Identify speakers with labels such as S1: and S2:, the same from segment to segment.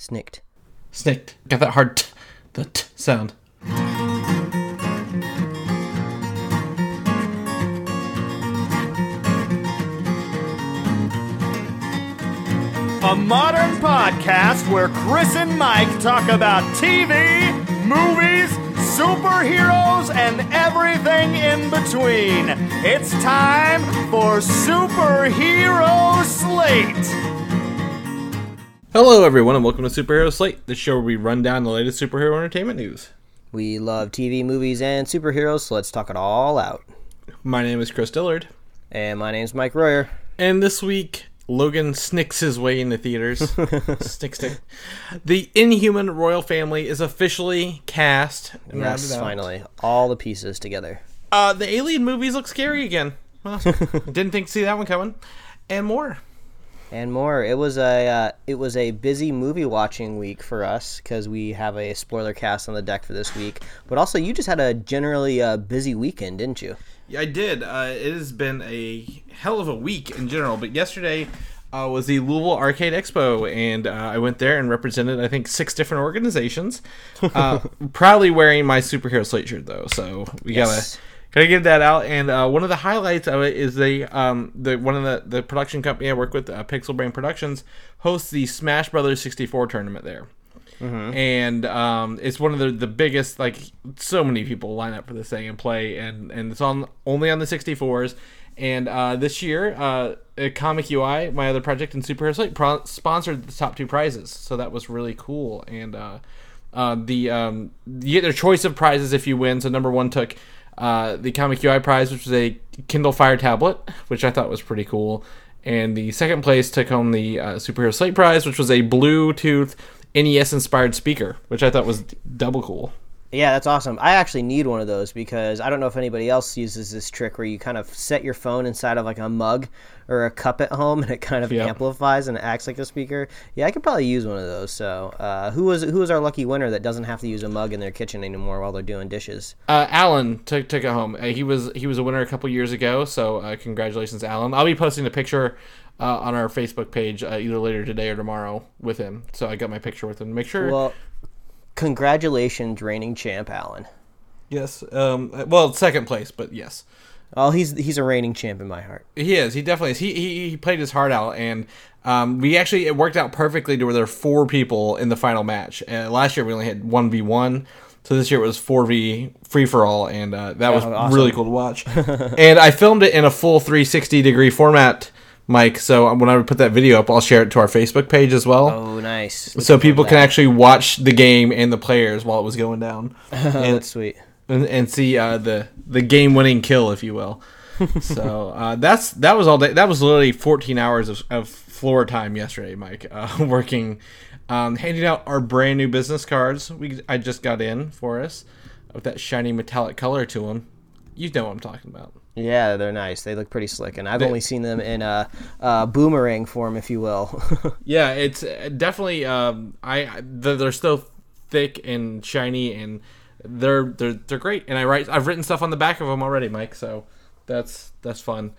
S1: Snicked.
S2: Snicked. Got that hard t, the t sound.
S3: A modern podcast where Chris and Mike talk about TV, movies, superheroes, and everything in between. It's time for Superhero Slate.
S2: Hello, everyone, and welcome to Superhero Slate, the show where we run down the latest superhero entertainment news.
S1: We love TV, movies, and superheroes, so let's talk it all out.
S2: My name is Chris Dillard,
S1: And my name's Mike Royer.
S2: and this week Logan snikts his way into theaters. stick, stick. The Inhuman royal family is officially cast. and
S1: Yes, finally. All the pieces together.
S2: Uh, the Alien movies look scary again. Well, didn't think to see that one coming, and more.
S1: And more. It was a uh, it was a busy movie watching week for us because we have a spoiler cast on the deck for this week. But also, you just had a generally uh, busy weekend, didn't you?
S2: Yeah, I did. Uh, it has been a hell of a week in general, but yesterday uh, was the Louisville Arcade Expo, and uh, I went there and represented, I think, six different organizations. Uh, proudly wearing my superhero slate shirt, though, so we
S1: Yes.
S2: gotta gotta give that out. And uh, one of the highlights of it is they um the one of the the production company I work with, uh, Pixel Brain Productions, hosts the Smash Brothers sixty four tournament there and um, it's one of the the biggest. Like so many people line up for this thing and play, and and it's on only on the 64s. And uh, this year, uh, uh, Comic UI, my other project in Superhero Slate, pro- sponsored the top two prizes, so that was really cool. And uh, uh, the um, you get their choice of prizes if you win. So number one took uh, the Comic UI prize, which was a Kindle Fire tablet, which I thought was pretty cool. And the second place took home the uh, Superhero Slate prize, which was a Bluetooth NES inspired speaker, which I thought was double cool.
S1: Yeah, that's awesome. I actually need one of those because I don't know if anybody else uses this trick where you kind of set your phone inside of like a mug or a cup at home and it kind of
S2: Yep.
S1: amplifies and it acts like a speaker. Yeah, I could probably use one of those. So, uh, who was who was our lucky winner that doesn't have to use a mug in their kitchen anymore while they're doing dishes?
S2: Uh, Alan took took it home. Uh, he was he was a winner a couple years ago, so uh, congratulations, Alan. I'll be posting a picture uh, on our Facebook page uh, either later today or tomorrow with him. So I got my picture with him. Make sure.
S1: Well, congratulations, reigning champ Allen.
S2: yes. Um. Well, second place, but yes.
S1: Oh, he's he's a reigning champ in my heart.
S2: He is. He definitely is. He he, he played his heart out, and um, we actually it worked out perfectly to where there were four people in the final match. Uh, last year we only had one v one, so this year it was four v free for all, and uh, that was
S1: awesome.
S2: really cool to watch. and I filmed it in a full three sixty degree format, Mike. So when I put that video up, I'll share it to our Facebook page as well.
S1: Oh, nice. Looking
S2: So people can actually watch the game and the players while it was going down, and,
S1: that's sweet.
S2: and, and see uh, the the game winning kill, if you will. so uh, that's that was all day. That was literally 14 hours of, of floor time yesterday, Mike, uh, working, um, handing out our brand new business cards. We I just got in for us with that shiny metallic color to them. You know what I'm talking about.
S1: Yeah, they're nice. They look pretty slick, and I've only seen them in a, uh boomerang form, if you will.
S2: Yeah, it's uh, definitely. Um, I they're still thick and shiny, and they're they're they're great. And I write I've written stuff on the back of them already, Mike. So that's that's fun.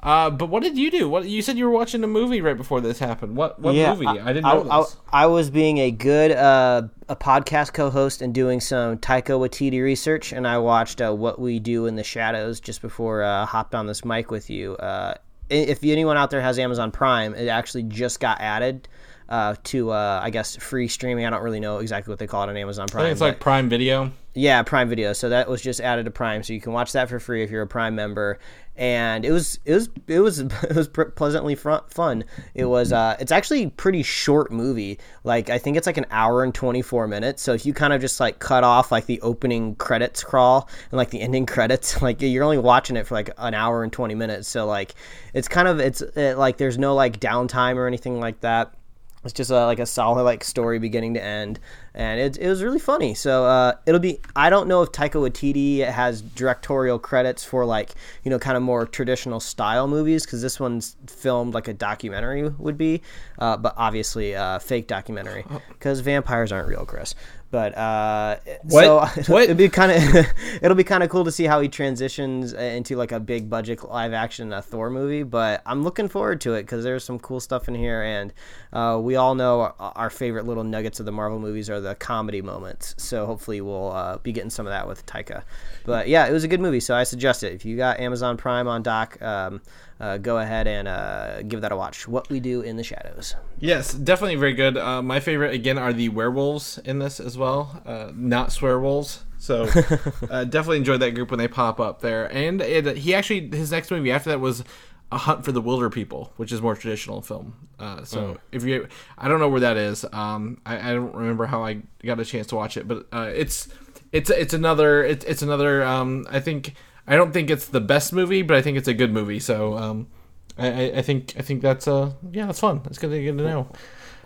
S2: Uh, but what did you do? What you said you were watching a movie right before this happened? What what movie? I, didn't know
S1: I,
S2: this.
S1: I was being a good uh, a podcast co-host and doing some Taika Waititi research, and I watched uh, What We Do in the Shadows just before uh, I hopped on this mic with you. Uh, if anyone out there has Amazon Prime, it actually just got added uh, to uh, I guess free streaming. I don't really know exactly what they call it on Amazon Prime.
S2: it's like Prime Video.
S1: Yeah, Prime Video. So that was just added to Prime, so you can watch that for free if you're a Prime member. And it was it was it was it was pleasantly fun. It was uh, it's actually a pretty short movie. Like I think it's like an hour and 24 minutes. So if you kind of just like cut off like the opening credits crawl and like the ending credits, like you're only watching it for like an hour and 20 minutes. So like it's kind of it's it, like there's no like downtime or anything like that. It's just a, like a solid like story beginning to end, and it, it was really funny. So uh, it'll be. I don't know if Taika Waititi has directorial credits for like you know kind of more traditional style movies because this one's filmed like a documentary would be, uh, but obviously uh, fake documentary because vampires aren't real, Chris. But uh,
S2: What?
S1: so
S2: What?
S1: it'd be kind of it'll be kind of cool to see how he transitions into like a big budget live action uh, Thor movie. But I'm looking forward to it because there's some cool stuff in here, and uh, we all know our, our favorite little nuggets of the Marvel movies are the comedy moments. So hopefully we'll uh, be getting some of that with Taika. But yeah, it was a good movie, so I suggest it. If you got Amazon Prime on doc, um, uh, go ahead and uh, give that a watch. What we do in the shadows.
S2: Yes, definitely very good. Uh, my favorite again are the werewolves in this as well, uh, not swearwolves. So uh, definitely enjoyed that group when they pop up there. And it, he actually his next movie after that was a hunt for the Wilderpeople, which is more traditional film. Uh, so if you, I don't know where that is. Um, I, I don't remember how I got a chance to watch it, but uh, it's it's it's another it's it's another. Um, I think I don't think it's the best movie, but I think it's a good movie. So. Um, I, I- think I think that's uh yeah that's fun. That's good to good to know.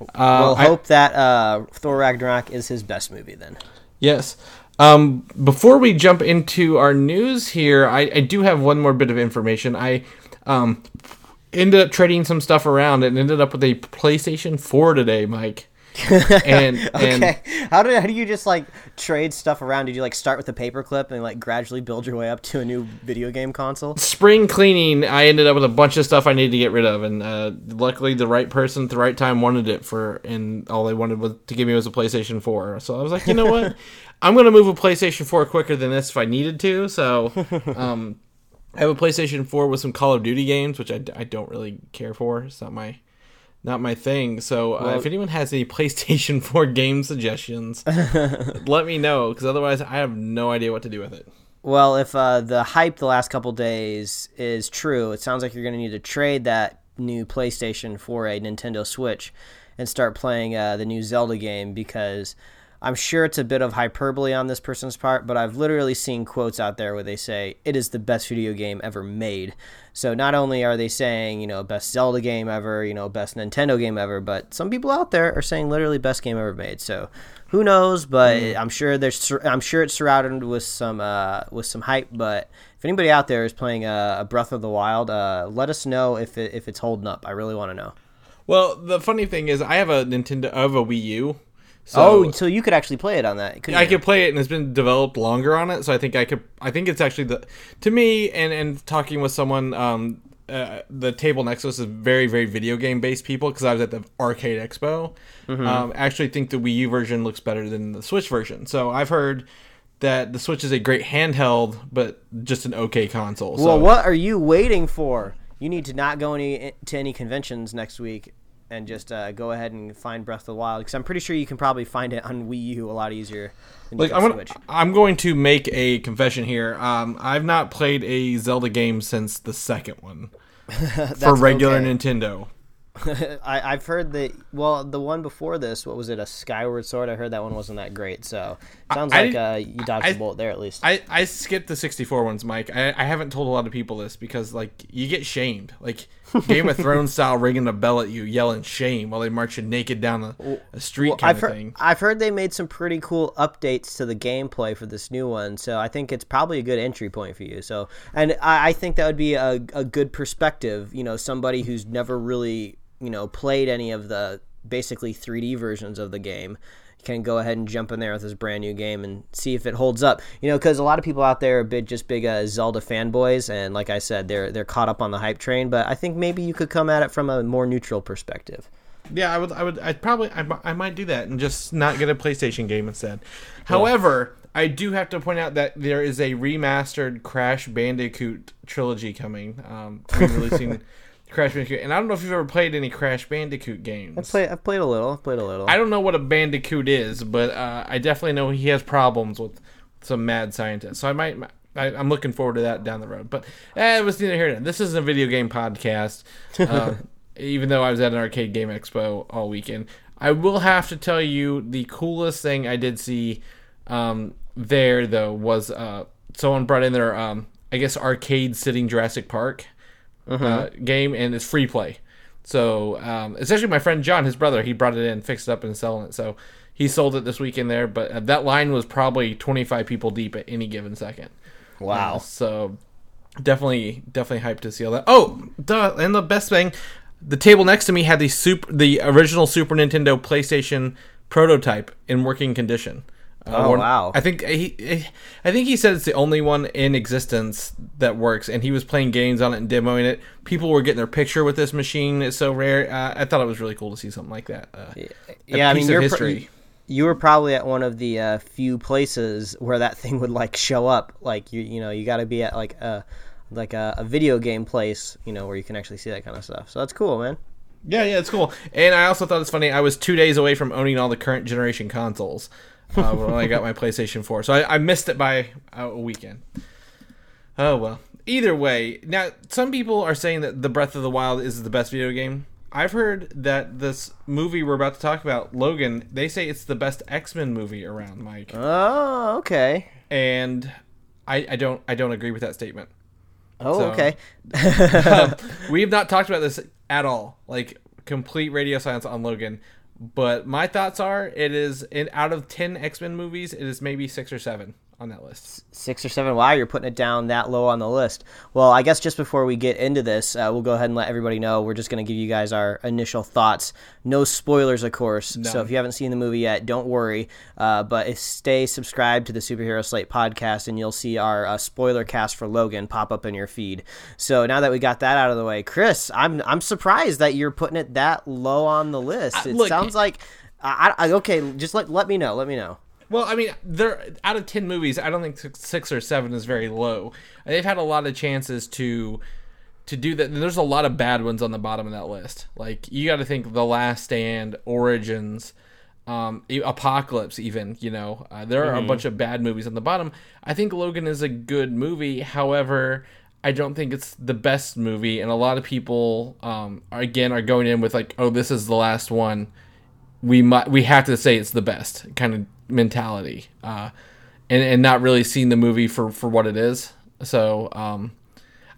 S2: Uh,
S1: Well,
S2: I-
S1: hope that uh, Thor Ragnarok is his best movie then.
S2: Yes. Um, before we jump into our news here, I, I do have one more bit of information. I um, ended up trading some stuff around and ended up with a PlayStation 4 today, Mike. And and
S1: Okay, how do how do you just like trade stuff around? Did you like start with a paperclip and like gradually build your way up to a new video game console?
S2: spring cleaning, I ended up with a bunch of stuff I needed to get rid of, and uh, luckily the right person at the right time wanted it for, and all they wanted was to give me was a PlayStation 4. So I was like, you know what, I'm gonna move a PlayStation 4 quicker than this if I needed to. So, um, I have a PlayStation 4 with some Call of Duty games, which I, I don't really care for. It's not my not my thing. So uh, if anyone has any PlayStation 4 game suggestions, let me know because otherwise I have no idea what to do with it.
S1: Well, if uh, the hype the last couple days is true, it sounds like you're going to need to trade that new PlayStation for a Nintendo Switch and start playing uh, the new Zelda game because I'm sure it's a bit of hyperbole on this person's part, but I've literally seen quotes out there where they say it is the best video game ever made. So not only are they saying, you know, best Zelda game ever, you know, best Nintendo game ever, but some people out there are saying literally best game ever made. So who knows? But I'm sure there's I'm sure it's surrounded with some uh, with some hype. But if anybody out there is playing a, a Breath of the Wild, uh, let us know if it, if it's holding up. I really want to know.
S2: Well, the funny thing is, I have a Nintendo, I have a Wii U. So
S1: oh, so you could actually play it on that?
S2: I
S1: you?
S2: could play it, and it's been developed longer on it. So I think I could. I think it's actually the to me, and and talking with someone, um, uh, the table next to us is very very video game based people because I was at the Arcade Expo.
S1: Mm-hmm.
S2: Um, actually think the Wii U version looks better than the Switch version. So I've heard that the Switch is a great handheld, but just an okay console. So.
S1: Well, what are you waiting for? You need to not go any to any conventions next week and just uh, go ahead and find Breath of the Wild because I'm pretty sure you can probably find it on Wii U a lot easier than
S2: Like I'm gonna,
S1: Switch.
S2: I'm going to make a confession here. Um, I've not played a Zelda game since the second one for regular
S1: okay.
S2: Nintendo.
S1: I, I've heard that. Well, the one before this, what was it? A Skyward Sword. I heard that one wasn't that great. So sounds
S2: I
S1: like
S2: didn't-
S1: uh, you dodged
S2: I-
S1: the bullet there at least.
S2: I, I skipped the 64 ones, Mike. I, I haven't told a lot of people this because like you get shamed, like Game of Thrones style, ringing a bell at you, yelling shame while they march you naked down a, a street kind
S1: I've
S2: of
S1: heard,
S2: thing.
S1: I've heard they made some pretty cool updates to the gameplay for this new one, so I think it's probably a good entry point for you. So, and I, I think that would be a, a good perspective. You know, somebody who's never really you know played any of the basically 3D versions of the game can go ahead and jump in there with this brand new game and see if it holds up. You know, because a lot of people out there are big, just big uh, Zelda fanboys, and like I said, they're they're caught up on the hype train. But I think maybe you could come at it from a more neutral perspective.
S2: Yeah, I would. I would. I'd probably. I, I might do that and just not get a PlayStation game instead. However, I do have to point out that there is a remastered Crash Bandicoot trilogy coming. Um, re-releasing Crash Bandicoot, and I don't know if you've ever played any Crash Bandicoot games.
S1: I Play, I've played a little. I've played a little.
S2: I don't know what a Bandicoot is, but uh, I definitely know he has problems with some mad scientists. So I might. I, I'm looking forward to that down the road. But eh, it was neither here nor there. This isn't a video game podcast. Uh, even though I was at an arcade game expo all weekend, I will have to tell you the coolest thing I did see um, there though was uh, someone brought in their um, I guess arcade sitting Jurassic Park uh, game, and it's free play. So um, it's actually my friend John, his brother. He brought it in, fixed it up, and selling it. So he sold it this weekend there. But uh, that line was probably 25 people deep at any given second.
S1: Wow.
S2: Uh, so definitely, definitely hyped to see all that. Oh, duh! And the best thing, the table next to me had the super, the original Super Nintendo PlayStation prototype in working condition. Uh,
S1: Oh,
S2: one-
S1: wow.
S2: I think he, I think he said it's the only one in existence that works, and he was playing games on it and demoing it. People were getting their picture with this machine. It's so rare. Uh, I thought it was really cool to see something like that. Uh, a
S1: yeah, I mean,
S2: of
S1: you're
S2: history.
S1: Pro- you were probably at one of the uh, few places where that thing would like show up. Like you, you know, you got to be at like a like a, a video game place, you know, where you can actually see that kind of stuff. So that's cool, man.
S2: Yeah, yeah, it's cool. And I also thought it's funny. I was two days away from owning all the current generation consoles uh, when I got my PlayStation 4, so I, I missed it by uh, a weekend. Oh well. Either way, now some people are saying that the Breath of the Wild is the best video game. I've heard that this movie we're about to talk about, Logan, they say it's the best X Men movie around, Mike,
S1: Oh, okay.
S2: and I, I don't I don't agree with that statement.
S1: Oh,
S2: So-
S1: okay.
S2: um, we have not talked about this at all. Like complete radio silence on Logan. But my thoughts are, it is in out of ten X Men movies, it is maybe six or seven on that list.
S1: Six or seven. Wow, you're putting it down that low on the list. Well, I guess just before we get into this, uh, we'll go ahead and let everybody know. We're just going to give you guys our initial thoughts. No spoilers, of course. So if you haven't seen the movie yet, don't worry. Uh, but stay subscribed to the Superhero Slate podcast, and you'll see our uh, spoiler cast for Logan pop up in your feed. So now that we got that out of the way, Chris, I'm I'm surprised that you're putting it that low on the list. It
S2: look-
S1: sounds like. I, I, okay, just let let me know. Let me know.
S2: Well, I mean, they're out of ten movies. I don't think six- or seven is very low. They've had a lot of chances to to do that. There's a lot of bad ones on the bottom of that list. Like you got to think The Last Stand, Origins, um, Apocalypse. Even you know, uh, there are a bunch of bad movies on the bottom. I think Logan is a good movie. However. I don't think it's the best movie, and a lot of people, um, are, again, are going in with like, "Oh, this is the last one." we might we have to say it's the best kind of mentality uh and and not really seeing the movie for for what it is so um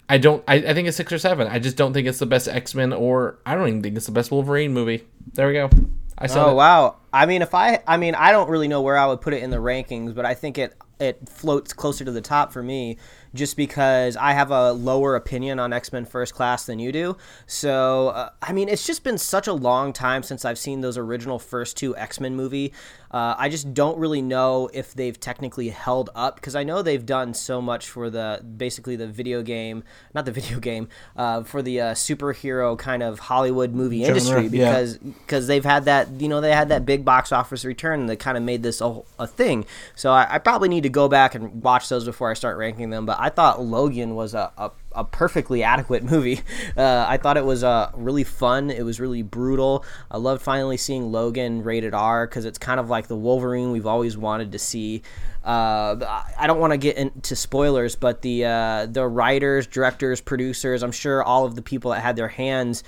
S2: i don't i, I think it's six or seven i just don't think it's the best x-men or i don't even think it's the best wolverine movie there we go i saw
S1: Oh
S2: it.
S1: wow! I mean, if I, I mean, I don't really know where I would put it in the rankings, but I think it it floats closer to the top for me, just because I have a lower opinion on X Men First Class than you do. So, uh, I mean, it's just been such a long time since I've seen those original first two X Men movie. Uh, I just don't really know if they've technically held up because I know they've done so much for the basically the video game, not the video game, uh, for the uh, superhero kind of Hollywood movie industry
S2: yeah.
S1: because because they've had that you know they had that big box office return that kind of made this a, a thing. So I, I probably need to go back and watch those before I start ranking them. But I thought Logan was a, a, a perfectly adequate movie. Uh, I thought it was uh, really fun. It was really brutal. I loved finally seeing Logan rated R because it's kind of like the Wolverine we've always wanted to see. Uh, I- don't want to get into spoilers, but the uh, the writers, directors, producers, I'm sure all of the people that had their hands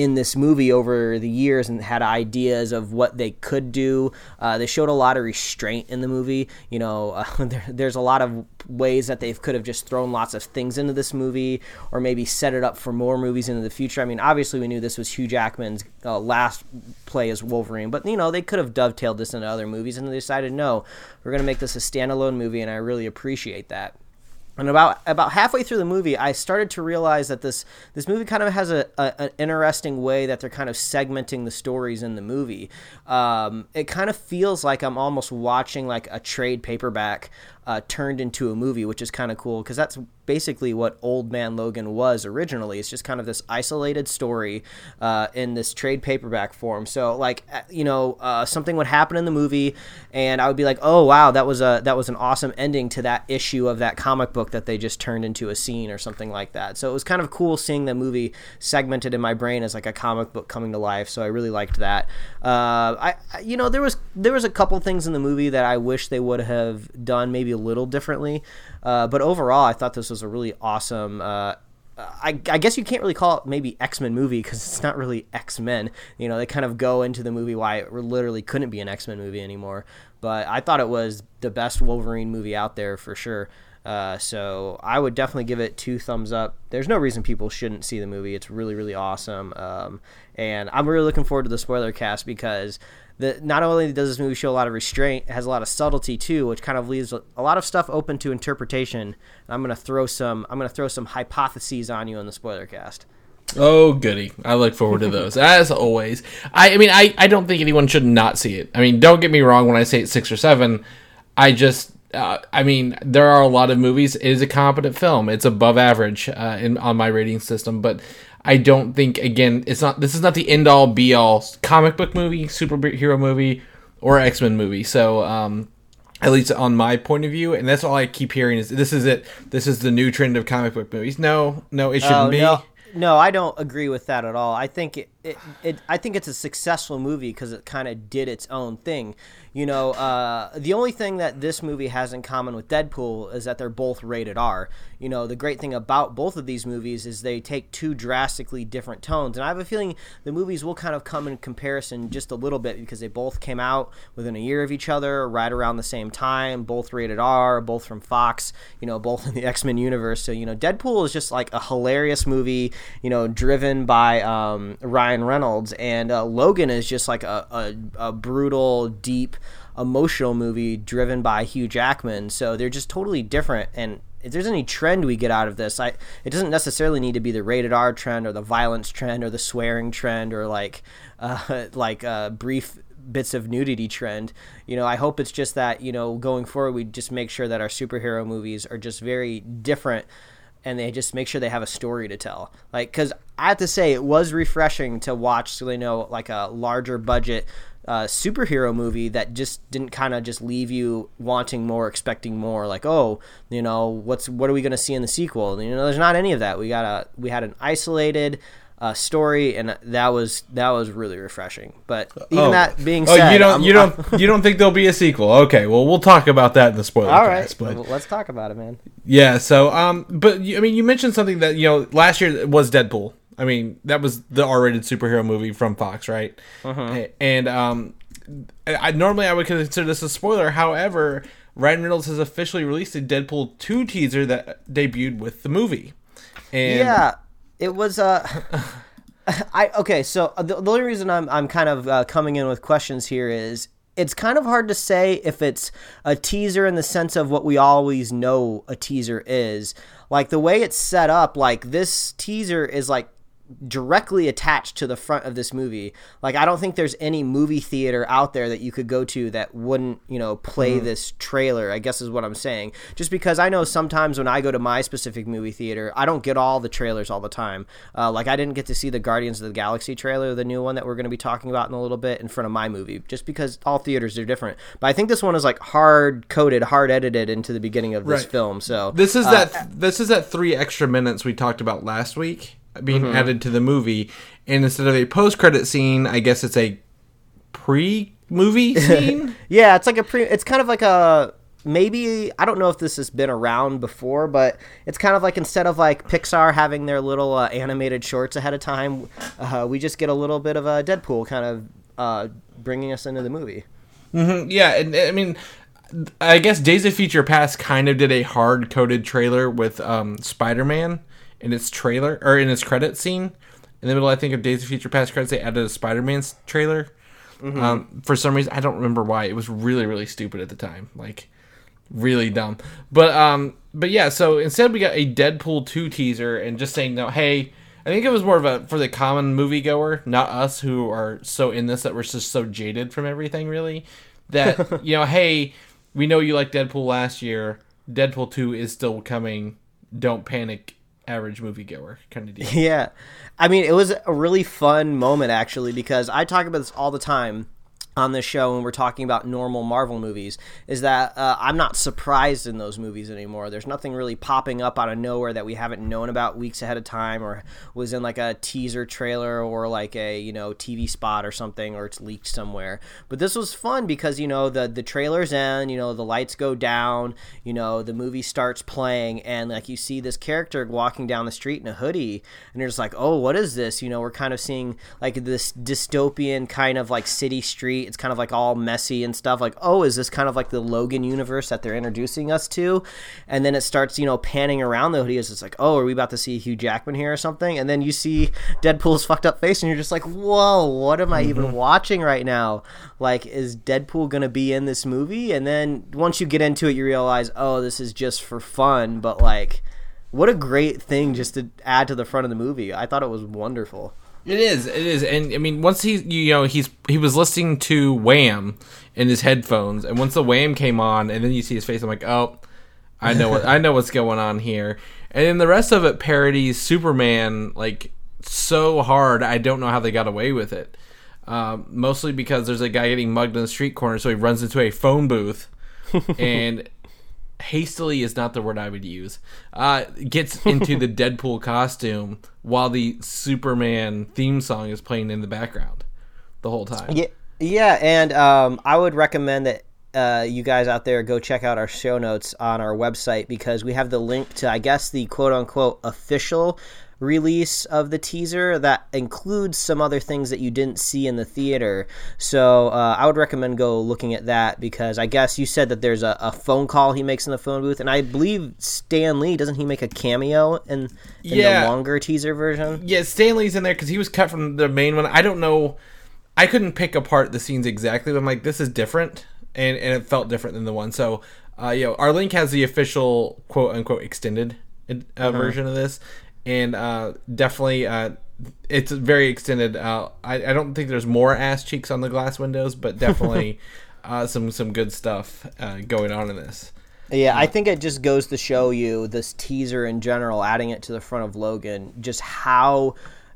S1: in this movie over the years and had ideas of what they could do. Uh, they showed a lot of restraint in the movie. You know, uh, there, there's a lot of ways that they could have just thrown lots of things into this movie or maybe set it up for more movies into the future. I mean, obviously, we knew this was Hugh Jackman's uh, last play as Wolverine, but, you know, they could have dovetailed this into other movies and they decided, no, we're going to make this a standalone movie, and I really appreciate that. And about about halfway through the movie, I started to realize that this this movie kind of has a, a an interesting way that they're kind of segmenting the stories in the movie. Um, it kind of feels like I'm almost watching like a trade paperback uh, turned into a movie, which is kind of cool because that's basically what Old Man Logan was originally. It's just kind of this isolated story uh, in this trade paperback form. So like uh, you know uh, something would happen in the movie, and I would be like, oh wow, that was a that was an awesome ending to that issue of that comic book that they just turned into a scene or something like that. So it was kind of cool seeing the movie segmented in my brain as like a comic book coming to life. So I really liked that. Uh, I, you know there was there was a couple things in the movie that I wish they would have done maybe little differently, uh, but overall I thought this was a really awesome. Uh, I, I, guess you can't really call it maybe X Men movie because it's not really X Men. You know, they kind of go into the movie why it literally couldn't be an X Men movie anymore. But I thought it was the best Wolverine movie out there for sure. Uh, so I would definitely give it two thumbs up. There's no reason people shouldn't see the movie. It's really, really awesome. Um, and I'm really looking forward to the spoiler cast because the, not only does this movie show a lot of restraint, it has a lot of subtlety too, which kind of leaves a lot of stuff open to interpretation. And I'm gonna throw some I'm gonna throw some hypotheses on you in the spoiler cast.
S2: Oh, goody. I look forward to those, as always. I, I mean, I, I don't think anyone should not see it. I mean, don't get me wrong when I say it's six or seven. I just uh, I mean, there are a lot of movies. It is a competent film. It's above average uh, in on my rating system, but I don't think again it's not. This is not the end all be all comic book movie, superhero movie, or X Men movie. So, um, at least on my point of view, and that's all I keep hearing is this is it. This is the new trend of comic book movies. No, no, it shouldn't
S1: Oh,
S2: be.
S1: no, no, I don't agree with that at all. I think it, it, it I think it's a successful movie because it kind of did its own thing. You know, uh, the only thing that this movie has in common with Deadpool is that they're both rated R. You know, the great thing about both of these movies is they take two drastically different tones, and I have a feeling the movies will kind of come in comparison just a little bit because they both came out within a year of each other, right around the same time, both rated R, both from Fox. You know, both in the X Men universe. So you know, Deadpool is just like a hilarious movie. You know, driven by um, Ryan Reynolds, and uh, Logan is just like a, a, a brutal, deep, emotional movie driven by Hugh Jackman. So they're just totally different. And if there's any trend we get out of this, I it doesn't necessarily need to be the rated R trend or the violence trend or the swearing trend or like uh, like uh, brief bits of nudity trend. You know, I hope it's just that you know going forward we just make sure that our superhero movies are just very different and they just make sure they have a story to tell. Like, because I have to say, it was refreshing to watch, so they know, like a larger budget uh, superhero movie that just didn't kind of just leave you wanting more, expecting more. Like, oh, you know, what's what are we going to see in the sequel? You know, there's not any of that. We got a we had an isolated. Uh, story and that was that was really refreshing. But even
S2: Oh.
S1: that being
S2: oh,
S1: said,
S2: you don't,
S1: I'm-
S2: you don't, you don't think there'll be a sequel? Okay, well, we'll talk about that in the spoiler
S1: all right,
S2: cast. But
S1: well, let's talk about it, man.
S2: Yeah. So, um, but you- I mean, you mentioned something that you know last year was Deadpool. I mean, that was the R-rated superhero movie from Fox, right? A- And um, I I- normally I would consider this a spoiler. However, Ryan Reynolds has officially released a Deadpool two teaser that debuted with the movie. And
S1: yeah it was uh i okay so uh, the, the only reason i'm i'm kind of uh, coming in with questions here is it's kind of hard to say if it's a teaser in the sense of what we always know a teaser is like the way it's set up like this teaser is like directly attached to the front of this movie. Like I don't think there's any movie theater out there that you could go to that wouldn't, you know, play this trailer. I guess is what I'm saying. Just because I know sometimes when I go to my specific movie theater, I don't get all the trailers all the time. Uh, like I didn't get to see the Guardians of the Galaxy trailer, the new one that we're going to be talking about in a little bit, in front of my movie, just because all theaters are different. But I think this one is like hard coded, hard edited into the beginning of this
S2: Right.
S1: film. So
S2: This is
S1: uh,
S2: that this is that three extra minutes we talked about last week being
S1: Mm-hmm.
S2: added to the movie, and instead of a post credit scene, I guess it's a pre movie scene.
S1: Yeah, it's like a pre. It's kind of like a maybe I don't know if this has been around before, but it's kind of like instead of like Pixar having their little uh, animated shorts ahead of time, uh, we just get a little bit of a Deadpool kind of uh, bringing us into the movie.
S2: yeah, and I mean, I guess Days of Future Past kind of did a hard coded trailer with um, Spider Man in its trailer or in its credit scene. In the middle, I think of Days of Future Past credits, they added a Spider Man trailer. Um, for some reason, I don't remember why. It was really, really stupid at the time. Like, really dumb. But um, but yeah. So instead, we got a Deadpool two teaser and just saying, no, hey. I think it was more of a for the common moviegoer, not us who are so in this that we're just so jaded from everything. Really, that you know, hey, we know you liked Deadpool last year. Deadpool two is still coming. Don't panic, average movie moviegoer kind of deal.
S1: Yeah. I mean, it was a really fun moment actually because I talk about this all the time on this show when we're talking about normal Marvel movies is that uh, I'm not surprised in those movies anymore. There's nothing really popping up out of nowhere that we haven't known about weeks ahead of time or was in like a teaser trailer or like a, you know, TV spot or something or it's leaked somewhere. But this was fun because, you know, the the trailers end, you know, the lights go down, you know, the movie starts playing and like you see this character walking down the street in a hoodie and you're just like, "Oh, what is this?" You know, we're kind of seeing like this dystopian kind of like city street. It's kind of like all messy and stuff. Like, "Oh, is this kind of like the Logan universe that they're introducing us to?" And then it starts, you know, panning around the hoodie. It's like, "Oh, are we about to see Hugh Jackman here or something?" And then you see Deadpool's fucked up face and you're just like, "Whoa, what am I even mm-hmm. watching right now?" Like, is Deadpool going to be in this movie? And then once you get into it, you realize, "Oh, this is just for fun," but like what a great thing just to add to the front of the movie. I thought it was wonderful.
S2: It is. It is. And I mean, once he, you know, he's he was listening to Wham in his headphones, and once the Wham came on, and then you see his face, I'm like, oh, I know what I know what's going on here. And then the rest of it parodies Superman like so hard. I don't know how they got away with it. Um, mostly because there's a guy getting mugged in the street corner, so he runs into a phone booth and hastily is not the word I would use. Uh, gets into the Deadpool costume while the Superman theme song is playing in the background the whole time.
S1: Yeah, yeah, and um, I would recommend that uh, you guys out there go check out our show notes on our website because we have the link to, I guess, the quote unquote official release of the teaser that includes some other things that you didn't see in the theater. So uh, I would recommend go looking at that because I guess you said that there's a, a, phone call he makes in the phone booth, and I believe Stan Lee doesn't he make a cameo in, in yeah. the longer teaser version?
S2: Yeah, Stan Lee's in there because he was cut from the main one. I don't know. I couldn't pick apart the scenes exactly, but I'm like, this is different, and and it felt different than the one. So, uh, you know, our link has the official quote unquote extended uh, uh-huh. version of this, and uh, definitely uh, it's very extended. Uh, I, I don't think there's more ass cheeks on the glass windows, but definitely uh, some some good stuff uh, going on in this.
S1: Yeah, I think it just goes to show you this teaser in general, adding it to the front of Logan, just how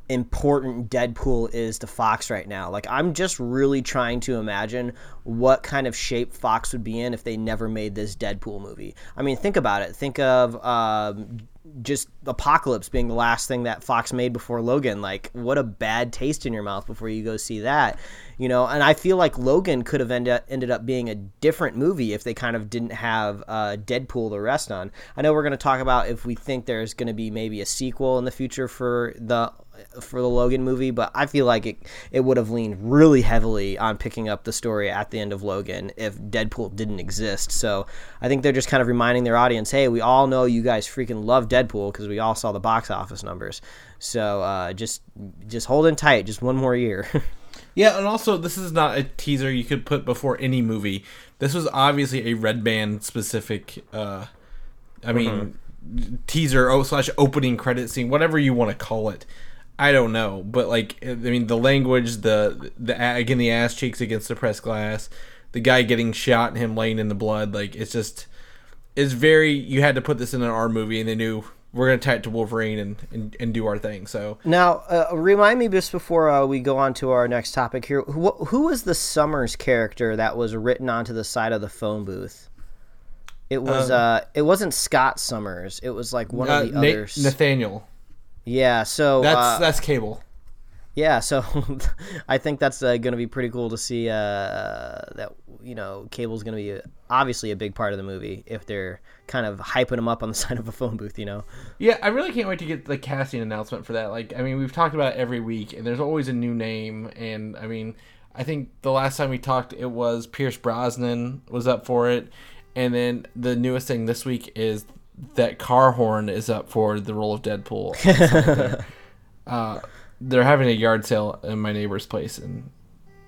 S1: important Deadpool is to Fox right now. Like I'm just really trying to imagine what kind of shape Fox would be in if they never made this Deadpool movie. I mean, think about it. Think of um, just Apocalypse being the last thing that Fox made before Logan. Like, what a bad taste in your mouth before you go see that, you know. And I feel like Logan could have ended up, ended up being a different movie if they kind of didn't have uh, Deadpool to rest on. I know we're going to talk about if we think there's going to be maybe a sequel in the future for the for the Logan movie, but I feel like it it would have leaned really heavily on picking up the story at the end of Logan if Deadpool didn't exist. So I think they're just kind of reminding their audience, hey, we all know you guys freaking love Deadpool because we all saw the box office numbers. So uh, just just hold in tight, just one more year.
S2: yeah, and also this is not a teaser you could put before any movie. This was obviously a red band specific. Uh, I mean. Mm-hmm. Teaser oh, slash opening credit scene, whatever you want to call it I don't know, but like I mean, the language, the the again the ass cheeks against the press glass, the guy getting shot and him laying in the blood, like it's just it's very. You had to put this in an R movie, and they knew we're gonna tie it to Wolverine and and, and do our thing. So
S1: now, uh, remind me just before uh, we go on to our next topic here, who, who was the Summers character that was written onto the side of the phone booth? It was um, uh, it wasn't Scott Summers. It was like one of uh, the
S2: Na-
S1: others.
S2: Nathaniel.
S1: Yeah, so
S2: that's uh, that's cable.
S1: Yeah, so I think that's uh, going to be pretty cool to see uh, that you know cable's going to be obviously a big part of the movie if they're kind of hyping him up on the side of a phone booth, you know.
S2: Yeah, I really can't wait to get the casting announcement for that. Like, I mean, we've talked about it every week, and there's always a new name, and I mean, I think the last time we talked, it was Pierce Brosnan was up for it, and then the newest thing this week is that Carhorn is up for the role of Deadpool. uh, they're having a yard sale in my neighbor's place, and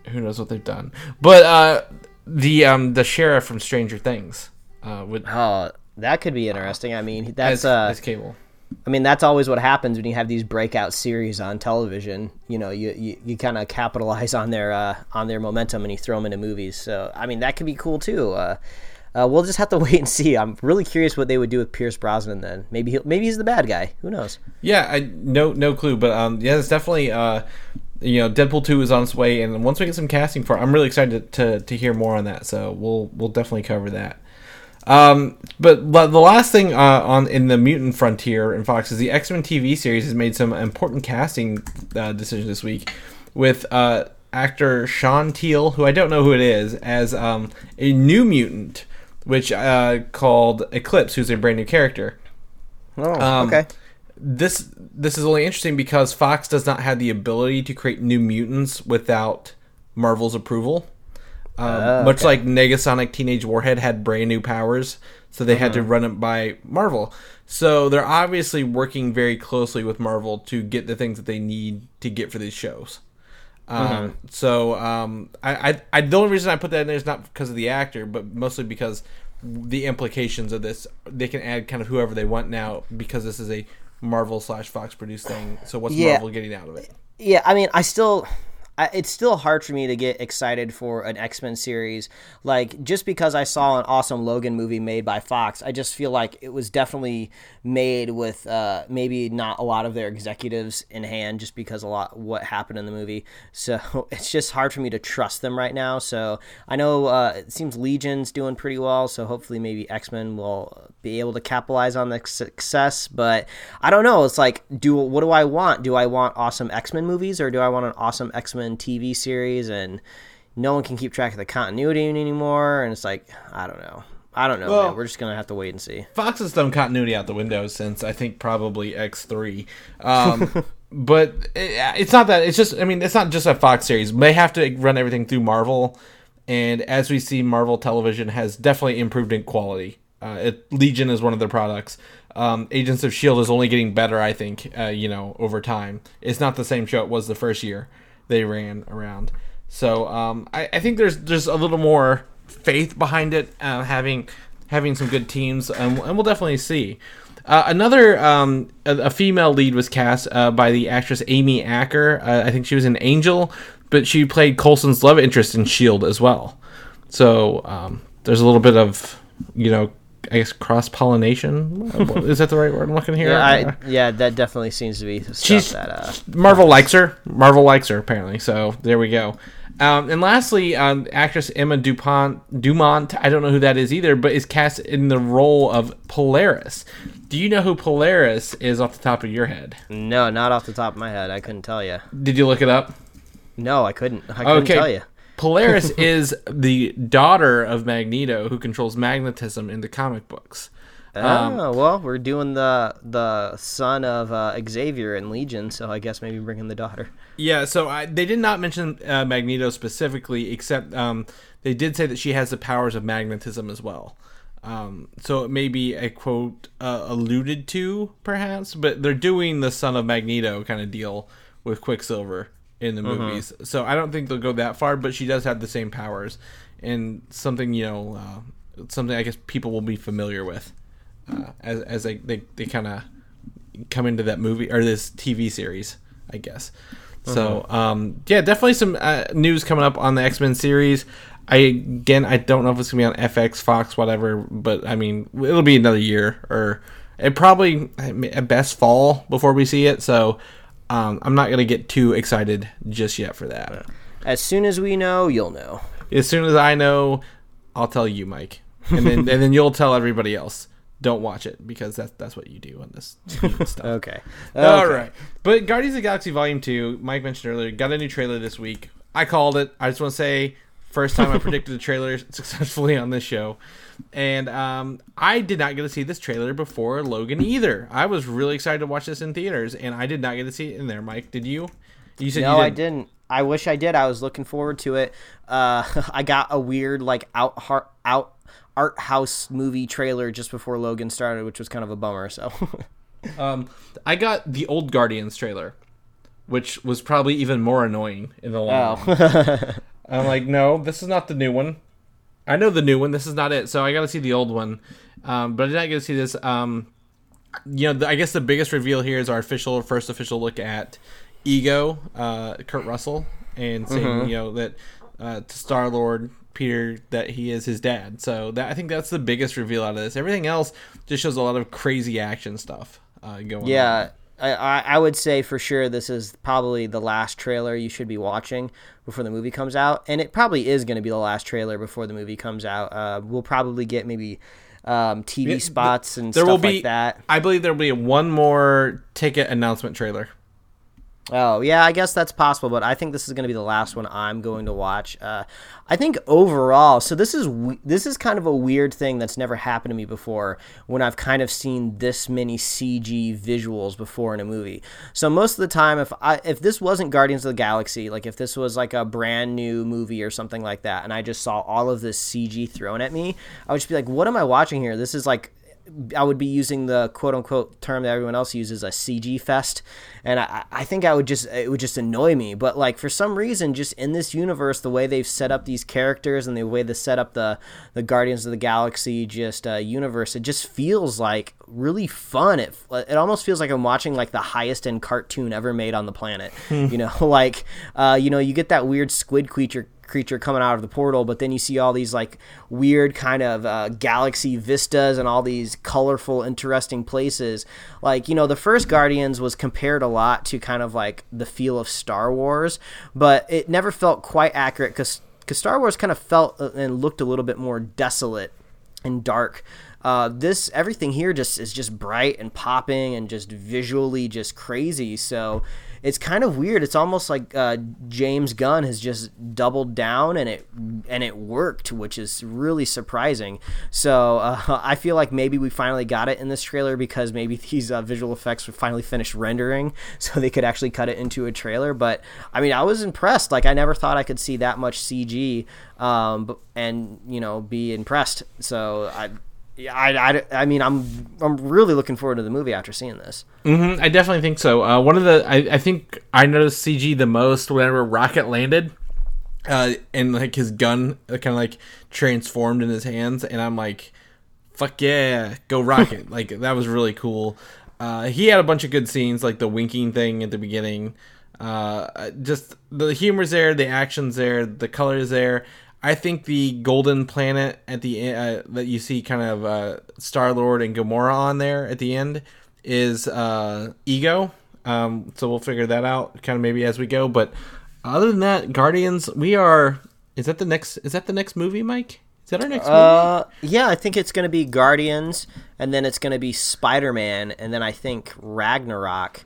S2: who knows what they've done. But uh, the um, the sheriff from Stranger Things uh, would.
S1: Oh, that could be interesting. I mean, that's as, uh,
S2: as cable.
S1: I mean, that's always what happens when you have these breakout series on television. You know, you you, you kind of capitalize on their uh, on their momentum and you throw them into movies. So, I mean, that could be cool too. Uh, we'll just have to wait and see. I'm really curious what they would do with Pierce Brosnan. Then maybe he maybe he's the bad guy. Who knows?
S2: Yeah, I no no clue, but um, yeah, it's definitely uh, you know, Deadpool two is on its way, and once we get some casting for, it, I'm really excited to, to, to hear more on that. So we'll we'll definitely cover that. Um, but the last thing uh, on in the mutant frontier in Fox is the X Men TV series has made some important casting uh, decisions this week with uh, actor Sean Teale, who I don't know who it is, as um, a new mutant which uh, called Eclipse, who's a brand new character.
S1: Oh, um, okay.
S2: This this is only interesting because Fox does not have the ability to create new mutants without Marvel's approval. Um, uh, much like Negasonic Teenage Warhead had brand new powers, so they uh-huh. had to mm-hmm. run it by Marvel. So they're obviously working very closely with Marvel to get the things that they need to get for these shows. Um, mm-hmm. So um, I, I, I, the only reason I put that in there is not because of the actor, but mostly because the implications of this. They can add kind of whoever they want now because this is a Marvel slash Fox produced thing. So what's yeah. Marvel getting out of it?
S1: yeah, I mean, I still I, it's still hard for me to get excited for an X Men series. Like just because I saw an awesome Logan movie made by Fox, I just feel like it was definitely made with uh, maybe not a lot of their executives in hand, just because a lot what happened in the movie. So it's just hard for me to trust them right now. So I know uh, it seems Legion's doing pretty well. So hopefully maybe X Men will be able to capitalize on the success. But I don't know. It's like, do what do I want? Do I want awesome X Men movies or do I want an awesome X Men TV series and no one can keep track of the continuity anymore. And it's like, I don't know. I don't know. Well, man. We're just gonna have to wait and see.
S2: Fox has thrown continuity out the window since I think probably X three, um, but it, it's not that. It's just I mean it's not just a Fox series. They have to run everything through Marvel, and as we see, Marvel Television has definitely improved in quality. Uh, it, Legion is one of their products. Um, Agents of Shield is only getting better. I think uh, you know over time. It's not the same show it was the first year they ran around. So um, I, I, think there's there's a little more faith behind it, uh, having having some good teams, and, and we'll definitely see. Uh, another um, a, a, female lead was cast uh, by the actress Amy Acker. Uh, I think she was an Angel, but she played Coulson's love interest in Shield as well. So um, there's a little bit of you know I guess cross pollination. Is that the right word I'm looking here?
S1: Yeah, I, yeah, that definitely seems to be stuff that uh,
S2: Marvel likes her. Marvel likes her apparently. So there we go. Um, and lastly, um, actress Emma Dupont Dumont. I don't know who that is either, but is cast in the role of Polaris. Do you know who Polaris is off the top of your head?
S1: No, not off the top of my head. I couldn't tell you.
S2: Did you look it up?
S1: No, I couldn't. I couldn't okay. tell you.
S2: Polaris is the daughter of Magneto, who controls magnetism in the comic books.
S1: Um, oh well, we're doing the the son of uh, Xavier in Legion, so I guess maybe bring in the daughter.
S2: Yeah, so I, they did not mention uh, Magneto specifically, except um, they did say that she has the powers of magnetism as well. Um, so it may be a quote uh, alluded to, perhaps, but they're doing the son of Magneto kind of deal with Quicksilver in the mm-hmm. movies. So I don't think they'll go that far, but she does have the same powers and something you know, uh, something I guess people will be familiar with uh, as as they they, they kind of come into that movie or this TV series, I guess. So um, yeah, definitely some uh, news coming up on the X Men series. I again, I don't know if it's gonna be on FX, Fox, whatever, but I mean, it'll be another year or it probably at best fall before we see it. So um, I'm not gonna get too excited just yet for that.
S1: As soon as we know, you'll know.
S2: As soon as I know, I'll tell you, Mike, and then and then you'll tell everybody else. Don't watch it because that's that's what you do on this stuff.
S1: okay.
S2: okay. All right. But Guardians of the Galaxy Volume Two, Mike mentioned earlier, got a new trailer this week. I called it. I just want to say, first time I predicted a trailer successfully on this show. And um, I did not get to see this trailer before Logan either. I was really excited to watch this in theaters, and I did not get to see it in there. Mike, did you?
S1: You said no, you I didn't. I wish I did. I was looking forward to it. Uh, I got a weird like out heart, out art house movie trailer just before Logan started, which was kind of a bummer. So,
S2: um, I got the old Guardians trailer, which was probably even more annoying in the long. Oh. I'm like, no, this is not the new one. I know the new one. This is not it. So I got to see the old one. Um, but I did not get to see this. Um, you know, the, I guess the biggest reveal here is our official first official look at Ego, uh, Kurt Russell, and saying mm-hmm. you know that uh, to Star Lord Peter that he is his dad. So that I think that's the biggest reveal out of this. Everything else just shows a lot of crazy action stuff uh, going.
S1: Yeah. On. I, I would say for sure this is probably the last trailer you should be watching before the movie comes out, and it probably is going to be the last trailer before the movie comes out. Uh, we'll probably get maybe um, TV spots and there stuff will be, like that.
S2: I believe there will be one more ticket announcement trailer.
S1: Oh yeah, I guess that's possible, but I think this is going to be the last one I'm going to watch. Uh, I think overall, so this is this is kind of a weird thing that's never happened to me before. When I've kind of seen this many CG visuals before in a movie, so most of the time, if I if this wasn't Guardians of the Galaxy, like if this was like a brand new movie or something like that, and I just saw all of this CG thrown at me, I would just be like, "What am I watching here? This is like I would be using the quote unquote term that everyone else uses, a CG fest, and I, I think I would just it would just annoy me. But like for some reason, just in this universe, the way they've set up these characters and the way they set up the the Guardians of the Galaxy just uh, universe, it just feels like really fun. It it almost feels like I'm watching like the highest end cartoon ever made on the planet. you know, like uh, you know, you get that weird squid creature creature coming out of the portal, but then you see all these like weird kind of uh, galaxy vistas and all these colorful, interesting places. Like, you know, the first Guardians was compared a lot to kind of like the feel of Star Wars, but it never felt quite accurate because Star Wars kind of felt uh, and looked a little bit more desolate and dark. Uh, this everything here just is just bright and popping and just visually just crazy. So it's kind of weird. It's almost like uh, James Gunn has just doubled down and it and it worked, which is really surprising. So uh, I feel like maybe we finally got it in this trailer because maybe these uh, visual effects were finally finished rendering, so they could actually cut it into a trailer. But I mean, I was impressed. Like I never thought I could see that much CG, um, and you know, be impressed. So I yeah, I, I, I mean, I'm I'm really looking forward to the movie after seeing this.
S2: Mm-hmm, I definitely think so. Uh, one of the I, I think I noticed CG the most whenever Rocket landed, uh, and like his gun kind of like transformed in his hands, and I'm like, fuck yeah, go Rocket! like that was really cool. Uh, he had a bunch of good scenes, like the winking thing at the beginning. Uh, just the humor's there, the action's there, the color's there. I think the golden planet at the uh, that you see kind of uh, Star Lord and Gamora on there at the end is uh, Ego. Um, so we'll figure that out kind of maybe as we go. But other than that, Guardians, we are. Is that the next? Is that the next movie, Mike? Is that our next
S1: uh, movie? Yeah, I think it's going to be Guardians, and then it's going to be Spider Man, and then I think Ragnarok.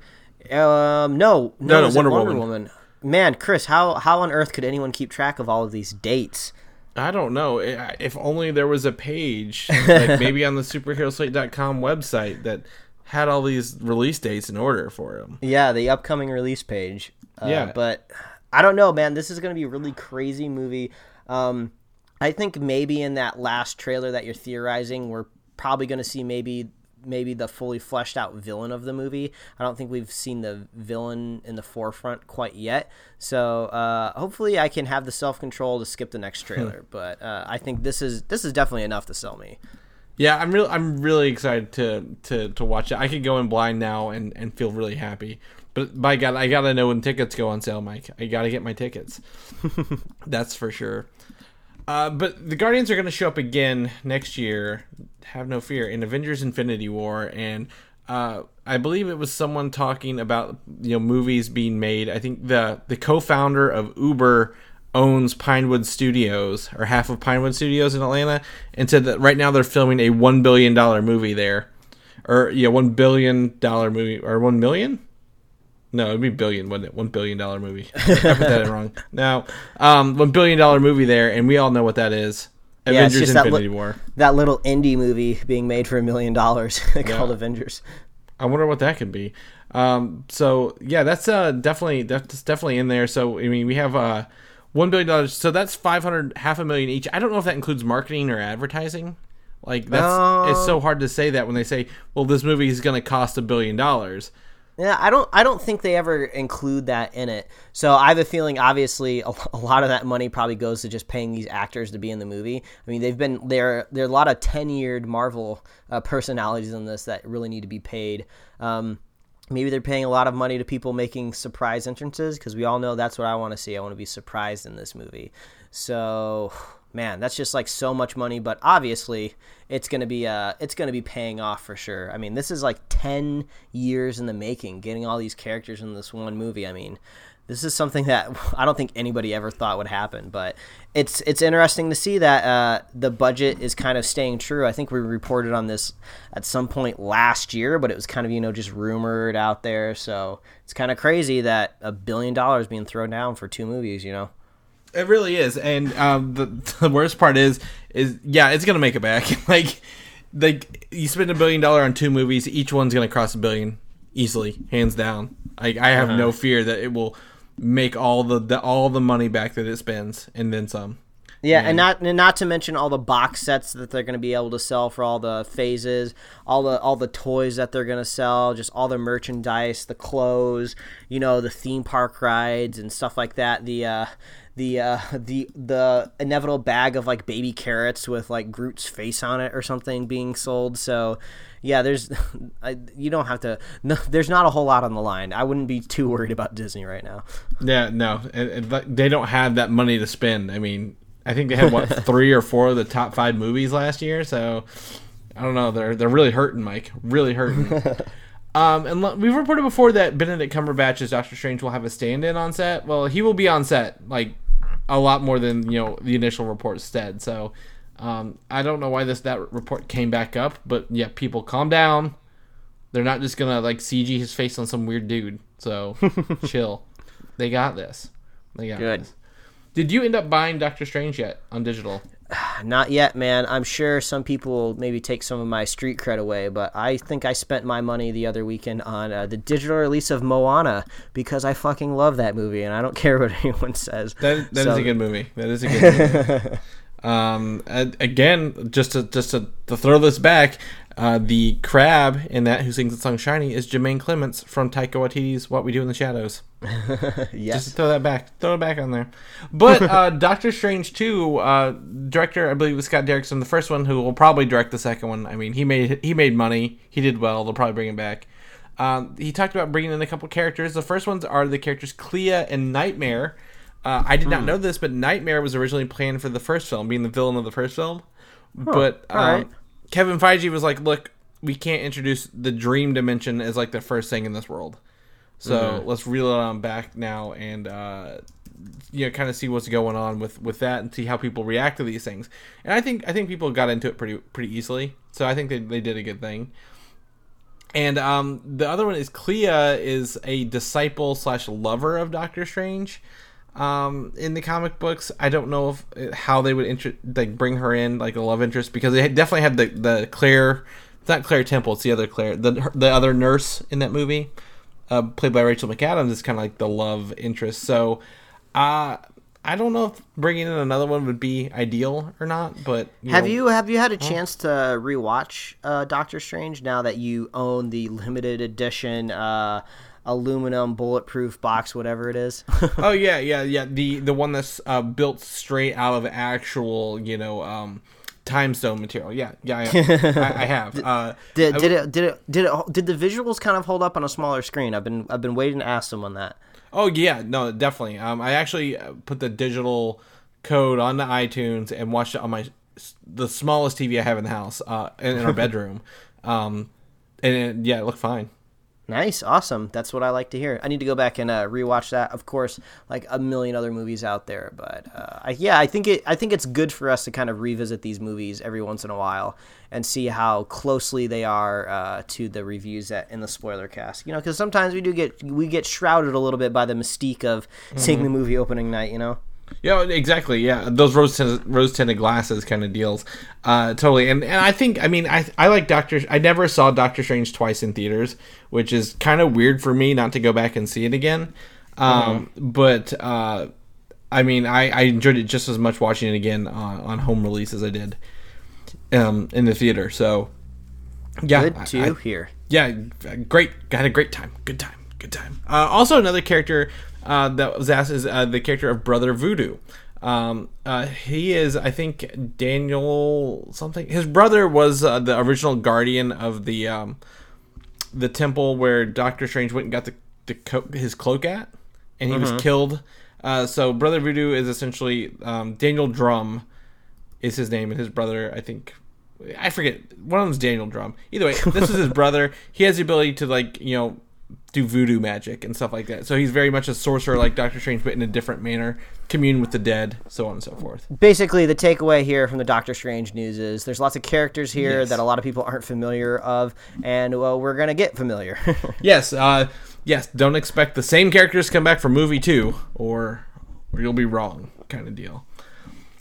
S1: Um, no, no, no, no Wonder, Wonder Woman. Woman man, Chris, how how on earth could anyone keep track of all of these dates?
S2: I don't know. If only there was a page, like maybe on the superheroslate.com website that had all these release dates in order for them.
S1: Yeah, the upcoming release page. Uh, yeah, but I don't know, man. This is going to be a really crazy movie. Um, I think maybe in that last trailer that you're theorizing, we're probably going to see maybe maybe the fully fleshed out villain of the movie. I don't think we've seen the villain in the forefront quite yet. So uh, hopefully, I can have the self control to skip the next hmm. trailer. but uh, I think this is this is definitely enough to sell me.
S2: Yeah, I'm really I'm really excited to to to watch it. I could go in blind now and and feel really happy. But by God, I gotta know when tickets go on sale, Mike. I gotta get my tickets. That's for sure. Uh, but the Guardians are going to show up again next year. Have no fear in Avengers: Infinity War, and uh, I believe it was someone talking about you know movies being made. I think the the co-founder of Uber owns Pinewood Studios or half of Pinewood Studios in Atlanta, and said that right now they're filming a one billion dollar movie there, or yeah, one billion dollar movie or one million. No, it'd be billion, wouldn't it? One billion dollar movie. I put that wrong. Now, um, one billion dollar movie there, and we all know what that is. Avengers yeah, Infinity
S1: that
S2: li- War.
S1: That little indie movie being made for a million dollars called yeah. Avengers.
S2: I wonder what that could be. Um, so yeah, that's uh, definitely that's definitely in there. So I mean, we have uh, one billion dollars. So that's five hundred, half a million each. I don't know if that includes marketing or advertising. Like that's it's so hard to say that when they say, "Well, this movie is going to cost a billion dollars."
S1: Yeah, I don't. I don't think they ever include that in it. So I have a feeling, obviously, a, a, lot of that money probably goes to just paying these actors to be in the movie. I mean, they've been there. There are a lot of ten-yeared Marvel uh, personalities in this that really need to be paid. Um, maybe they're paying a lot of money to people making surprise entrances because we all know that's what I want to see. I want to be surprised in this movie. So man, that's just like so much money. But obviously, it's gonna be uh, it's gonna be paying off for sure. I mean, this is like ten years in the making, getting all these characters in this one movie. I mean, this is something that I don't think anybody ever thought would happen. But it's it's interesting to see that uh, the budget is kind of staying true. I think we reported on this at some point last year, but it was kind of you know just rumored out there. So it's kind of crazy that a billion dollars being thrown down for two movies. You know.
S2: It really is, and um, the, the worst part is, is yeah, it's gonna make it back. like, like you spend a billion dollar on two movies, each one's gonna cross a billion easily, hands down. I, I have uh-huh. no fear that it will make all the, the all the money back that it spends and then some.
S1: Yeah, and not and not to mention all the box sets that they're going to be able to sell for all the phases, all the all the toys that they're going to sell, just all the merchandise, the clothes, you know, the theme park rides and stuff like that. The uh, the uh, the the inevitable bag of like baby carrots with like Groot's face on it or something being sold. So yeah, there's I, you don't have to. No, there's not a whole lot on the line. I wouldn't be too worried about Disney right now.
S2: Yeah, no, and like, they don't have that money to spend. I mean, I think they had what three or four of the top five movies last year. So I don't know. They're they're really hurting, Mike. Really hurting. um, and l- we've reported before that Benedict Cumberbatch's Doctor Strange will have a stand-in on set. Well, he will be on set like a lot more than you know the initial report said. So um, I don't know why this that report came back up, but yeah, people calm down. They're not just gonna like CG his face on some weird dude. So chill. They got this. They got
S1: Good.
S2: this. Did you end up buying Doctor Strange yet on digital?
S1: Not yet, man. I'm sure some people will maybe take some of my street cred away, but I think I spent my money the other weekend on uh, the digital release of Moana because I fucking love that movie and I don't care what anyone says.
S2: That that is
S1: So-
S2: a good movie. That is a good movie. um, again, just to just to, to throw this back, uh, the crab in that who sings the song "Shiny" is Jemaine Clements from Taika Waititi's "What We Do in the Shadows."
S1: Yes.
S2: Just throw that back, throw it back on there. But uh, Doctor Strange two, uh, director I believe was Scott Derrickson, the first one, who will probably direct the second one. I mean, he made he made money, he did well. They'll probably bring him back. Um, he talked about bringing in a couple characters. The first ones are the characters Clea and Nightmare. Uh, I did not know this, but Nightmare was originally planned for the first film, being the villain of the first film. But um,
S1: alright.
S2: Kevin Feige was like, "Look, we can't introduce the dream dimension as like the first thing in this world." So let's reel it on back now and uh, you know kind of see what's going on with with that and see how people react to these things. And I think I think people got into it pretty pretty easily. So I think they they did a good thing. And um, the other one is Clea is a disciple slash lover of Doctor Strange. Um, in the comic books, I don't know if how they would intro- like bring her in like a love interest because they definitely have the the Claire, it's not Claire Temple, it's the other Claire, the the other nurse in that movie, uh, played by Rachel McAdams, is kind of like the love interest. So, uh, I don't know if bringing in another one would be ideal or not. But
S1: Have
S2: know,
S1: you have you had a chance to rewatch uh, Doctor Strange now that you own the limited edition uh, aluminum bulletproof box, whatever it is?
S2: oh yeah, yeah, yeah. The the one that's uh, built straight out of actual, you know, um, time stone material. Yeah, yeah, I, I, I have. Uh,
S1: did,
S2: I
S1: did it did it did it did the visuals kind of hold up on a smaller screen? I've been I've been waiting to ask someone that.
S2: Oh yeah, no, definitely. Um, I actually uh, put the digital code on the iTunes and watched it on my the smallest TV I have in the house, uh, in, in our bedroom. Um, and it, yeah, it looked fine.
S1: Nice, awesome. That's what I like to hear. I need to go back and uh, rewatch that. Of course, like a million other movies out there, but uh, I, yeah, I think it. I think it's good for us to kind of revisit these movies every once in a while and see how closely they are uh, to the reviews that in the spoiler cast. You know, because sometimes we do get we get shrouded a little bit by the mystique of seeing the movie opening night. You know.
S2: Yeah, exactly. Yeah, those rose tinted, rose tinted glasses kind of deals, uh, totally. And and I think I mean I I like Doctor. I never saw Doctor Strange twice in theaters, which is kind of weird for me not to go back and see it again. Um, But uh, I mean, I, I enjoyed it just as much watching it again on, on home release as I did um, in the theater. So yeah,
S1: Good to
S2: I-
S1: hear.
S2: yeah, great. Had a great time. Good time. Good time. Uh, also, another character uh, that was asked is uh, the character of Brother Voodoo. Um, uh, he is, I think, Daniel something. His brother was uh, the original guardian of the um, the temple where Doctor Strange went and got the, the co- his cloak at, and he was killed. Uh, so Brother Voodoo is essentially um, Daniel Drumm is his name, and his brother, I think, I forget. One of them's Daniel Drumm. Either way, this is his brother. He has the ability to like you know do voodoo magic and stuff like that. So he's very much a sorcerer, like Doctor Strange, but in a different manner. Commune with the dead, so on and so forth.
S1: basically the takeaway here from the Doctor Strange news is there's lots of characters here
S2: Yes.
S1: that a lot of people aren't familiar of, and well, we're gonna get familiar.
S2: Yes, uh, yes. Don't expect the same characters to come back for movie two, or or you'll be wrong, kind of deal.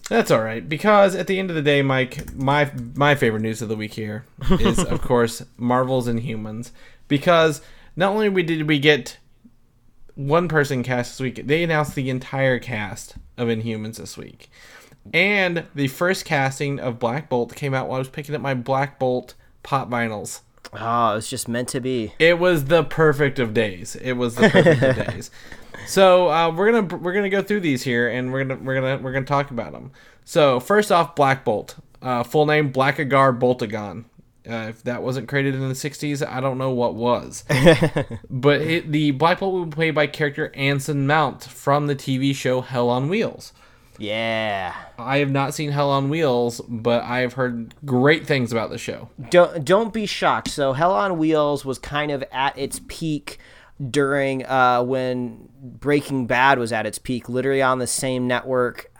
S2: That's all right because at the end of the day, Mike, my my favorite news of the week here is of course Marvel's Inhumans because not only did we get one person cast this week, they announced the entire cast of Inhumans this week. And the first casting of Black Bolt came out while I was picking up my Black Bolt pop vinyls.
S1: Oh, it was just meant to be.
S2: It was the perfect of days. It was the perfect of days. So uh, we're gonna we're gonna go through these here, and we're gonna we're gonna we're gonna talk about them. So first off, Black Bolt, uh, full name Blackagar Boltagon. Uh, if that wasn't created in the '60s, I don't know what was. but it, the Black Bolt will be played by character Anson Mount from the TV show Hell on Wheels.
S1: Yeah.
S2: I have not seen Hell on Wheels, but I have heard great things about the show.
S1: Don't don't be shocked. So Hell on Wheels was kind of at its peak during uh, when Breaking Bad was at its peak, literally on the same network.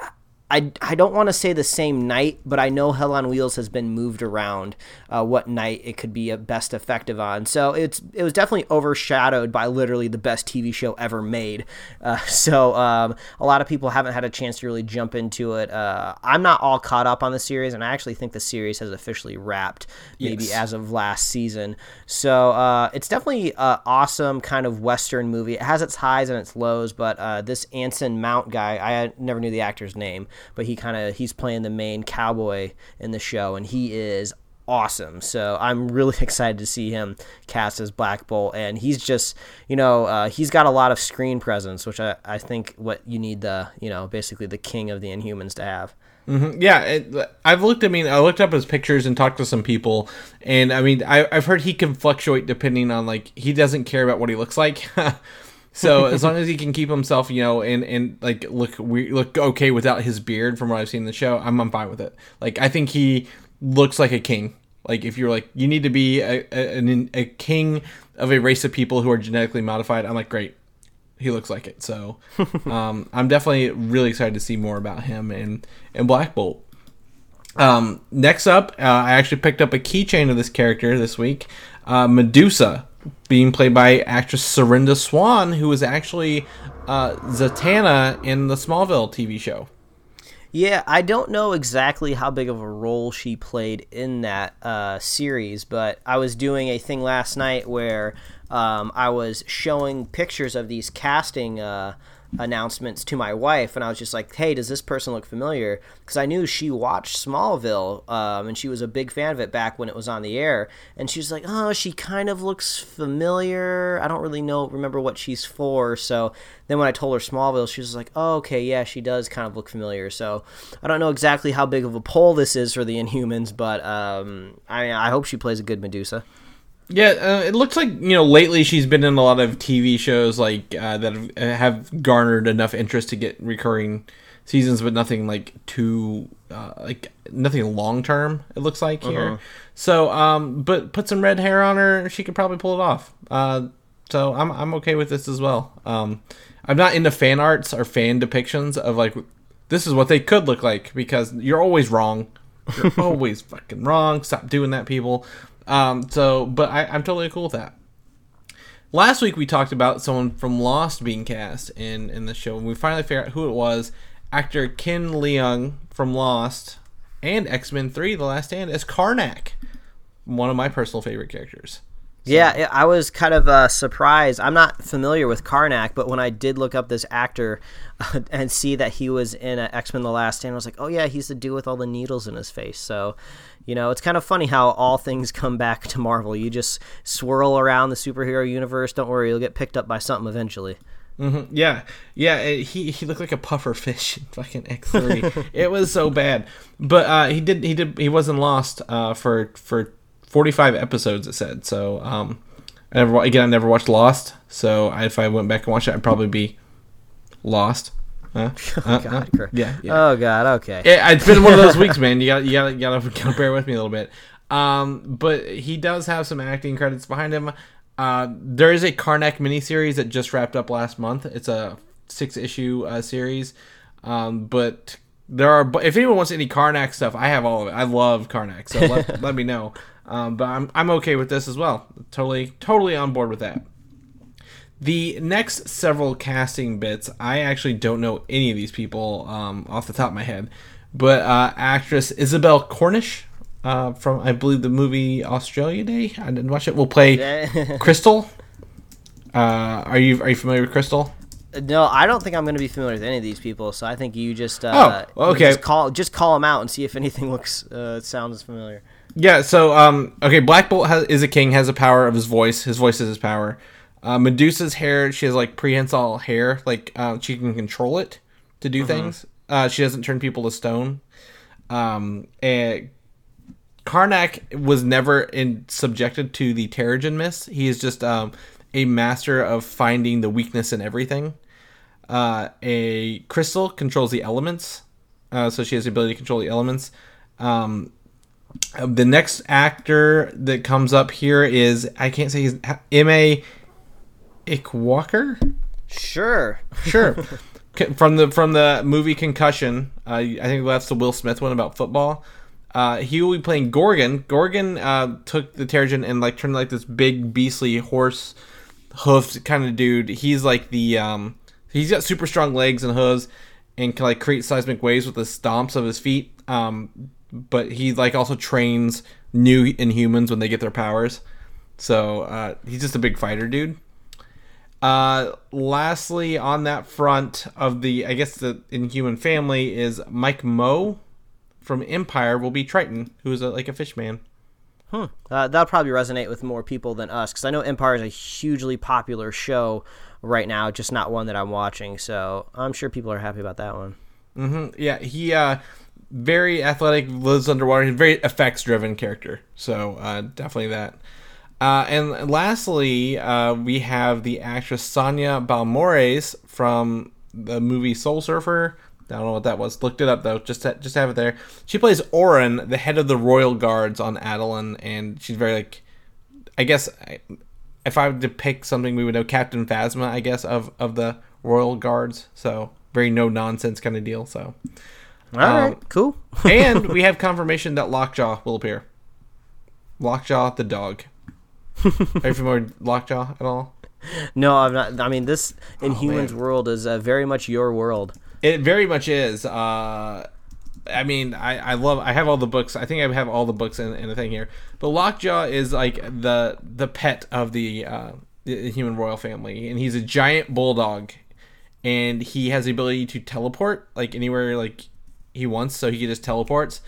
S1: I, I don't want to say the same night, but I know Hell on Wheels has been moved around uh, what night it could be a best effective on. So it's it was definitely overshadowed by literally the best TV show ever made. Uh, so um, a lot of people haven't had a chance to really jump into it. Uh, I'm not all caught up on the series, and I actually think the series has officially wrapped, maybe
S2: Yes.
S1: as of last season. So uh, it's definitely an awesome kind of Western movie. It has its highs and its lows, but uh, this Anson Mount guy, I never knew the actor's name, but he kind of he's playing the main cowboy in the show, and he is awesome. So I'm really excited to see him cast as Black Bolt, and he's just you know uh, he's got a lot of screen presence, which I, I think what you need the you know basically the king of the Inhumans to have.
S2: Yeah, it, I've looked. I mean, I looked up his pictures and talked to some people, and I mean, I, I've heard he can fluctuate depending on like he doesn't care about what he looks like. so as long as he can keep himself, you know, and and like look we look okay without his beard, from what I've seen in the show, I'm I'm fine with it. Like I think he looks like a king. Like if you're like you need to be a a, a king of a race of people who are genetically modified, I'm like great he looks like it. So um, I'm definitely really excited to see more about him and and Black Bolt. Um, next up, uh, I actually picked up a keychain of this character this week, uh, Medusa, being played by actress Serinda Swan, who was actually uh, Zatanna in the Smallville TV show.
S1: Yeah, I don't know exactly how big of a role she played in that uh, series, but I was doing a thing last night where um, I was showing pictures of these casting uh, announcements to my wife, and I was just like, "Hey, does this person look familiar?" Because I knew she watched Smallville, um, and she was a big fan of it back when it was on the air, and she was like, "Oh, she kind of looks familiar. I don't really know, remember what she's for." So then when I told her Smallville, she was like, "Oh, okay, yeah, she does kind of look familiar." So I don't know exactly how big of a poll this is for the Inhumans, but um, I I hope she plays a good Medusa.
S2: Yeah, uh, it looks like you know lately she's been in a lot of TV shows like uh, that have, have garnered enough interest to get recurring seasons, but nothing like too uh, like nothing long term. It looks like here. So, um, but put some red hair on her, she could probably pull it off. Uh, so I'm I'm okay with this as well. Um, I'm not into fan arts or fan depictions of like this is what they could look like because you're always wrong. You're always fucking wrong. Stop doing that, people. Um, so, but I, I'm totally cool with that. Last week we talked about someone from Lost being cast in in the show, and we finally figured out who it was. Actor Ken Leung from Lost and X Men Three: The Last Stand as Karnak, one of my personal favorite characters.
S1: Yeah, I was kind of uh, surprised. I'm not familiar with Karnak, but when I did look up this actor and see that he was in X Men: The Last Stand, I was like, oh yeah, he's the dude with all the needles in his face. So, you know, it's kind of funny how all things come back to Marvel. You just swirl around the superhero universe. Don't worry, you'll get picked up by something eventually.
S2: Yeah, yeah. it- he he looked like a puffer fish in fucking X three. it was so bad, but uh, he did he did he wasn't lost uh, for for forty five episodes. It said so. Um, I never again I never watched Lost, so I, if I went back and watched it, I'd probably be lost. Huh? Uh,
S1: God,
S2: uh, yeah, yeah.
S1: Oh God. Okay.
S2: It, it's been one of those weeks, man. You got you got you got to bear with me a little bit. Um, but he does have some acting credits behind him. Uh, there is a Karnak miniseries that just wrapped up last month. It's a six issue uh, series. Um, but there are if anyone wants any Karnak stuff, I have all of it. I love Karnak, so let, let me know. Um, but I'm I'm okay with this as well. Totally totally on board with that. The next several casting bits, I actually don't know any of these people um, off the top of my head, but uh, actress Isabelle Cornish uh, from I believe the movie Australia Day. I didn't watch it. Will play Crystal. Uh, are you are you familiar with Crystal?
S1: No, I don't think I'm going to be familiar with any of these people. So I think you just uh,
S2: Oh, okay.
S1: Just call just call them out and see if anything looks uh, sounds familiar.
S2: Yeah, so um, okay, Black Bolt has, is a king, has a power of his voice. His voice is his power. Uh, Medusa's hair, she has like prehensile hair, like uh, she can control it to do things. Uh, she doesn't turn people to stone. Um, and Karnak was never in subjected to the Terrigen Mist. He is just um, a master of finding the weakness in everything. Uh, a crystal controls the elements, uh, so she has the ability to control the elements. Um, the next actor that comes up here is I can't say his M A Ikwuakor.
S1: Sure.
S2: Sure. From the from the movie Concussion, uh, I think that's the Will Smith one about football. Uh, he will be playing Gorgon. Gorgon uh, took the Terrigen and like turned like this big beastly horse hoofed kind of dude. He's like the um, he's got super strong legs and hooves and can like create seismic waves with the stomps of his feet. Um, but he like also trains new Inhumans when they get their powers. So uh, he's just a big fighter dude. Uh, lastly, on that front of the, I guess the Inhuman family is Mike Moh from Empire will be Triton, who is a, like a fish man.
S1: Uh, that'll probably resonate with more people than us because I know Empire is a hugely popular show right now, just not one that I'm watching. So I'm sure people are happy about that one.
S2: Mm-hmm. Yeah, he uh, very athletic, lives underwater. He's a very effects driven character. So uh, definitely that. Uh, and lastly, uh, we have the actress Sonya Balmores from the movie Soul Surfer. I don't know what that was. Looked it up though. Just to, just have it there. She plays Auran, the head of the royal guards on Attilan, and she's very like, I guess, if I would to pick something, we would know Captain Phasma. I guess of of the royal guards. So very no nonsense kind of deal. So
S1: All right, cool.
S2: and we have confirmation that Lockjaw will appear. Lockjaw the dog. Are you familiar with Lockjaw at all?
S1: no, I'm not. I mean, this Inhumans
S2: man.
S1: world is uh, very much your world.
S2: It very much is. Uh, I mean, I, I love. I have all the books. I think I have all the books in, in the thing here. But Lockjaw is like the the pet of the uh, the human royal family, and he's a giant bulldog, and he has the ability to teleport like anywhere like he wants. So he just teleports,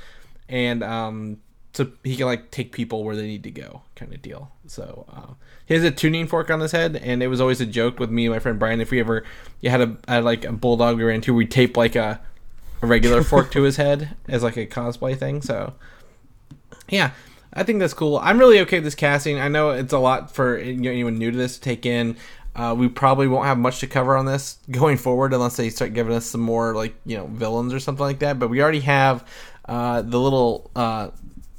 S2: and um, so he can like take people where they need to go, kind of deal. So uh, he has a tuning fork on his head, and it was always a joke with me and my friend Brian. If we ever you had a had like a bulldog we ran into, we tape like a a regular fork to his head as like a cosplay thing. So yeah, I think that's cool. I'm really okay with this casting. I know it's a lot for anyone new to this to take in. Uh, we probably won't have much to cover on this going forward unless they start giving us some more like you know villains or something like that. But we already have uh, the little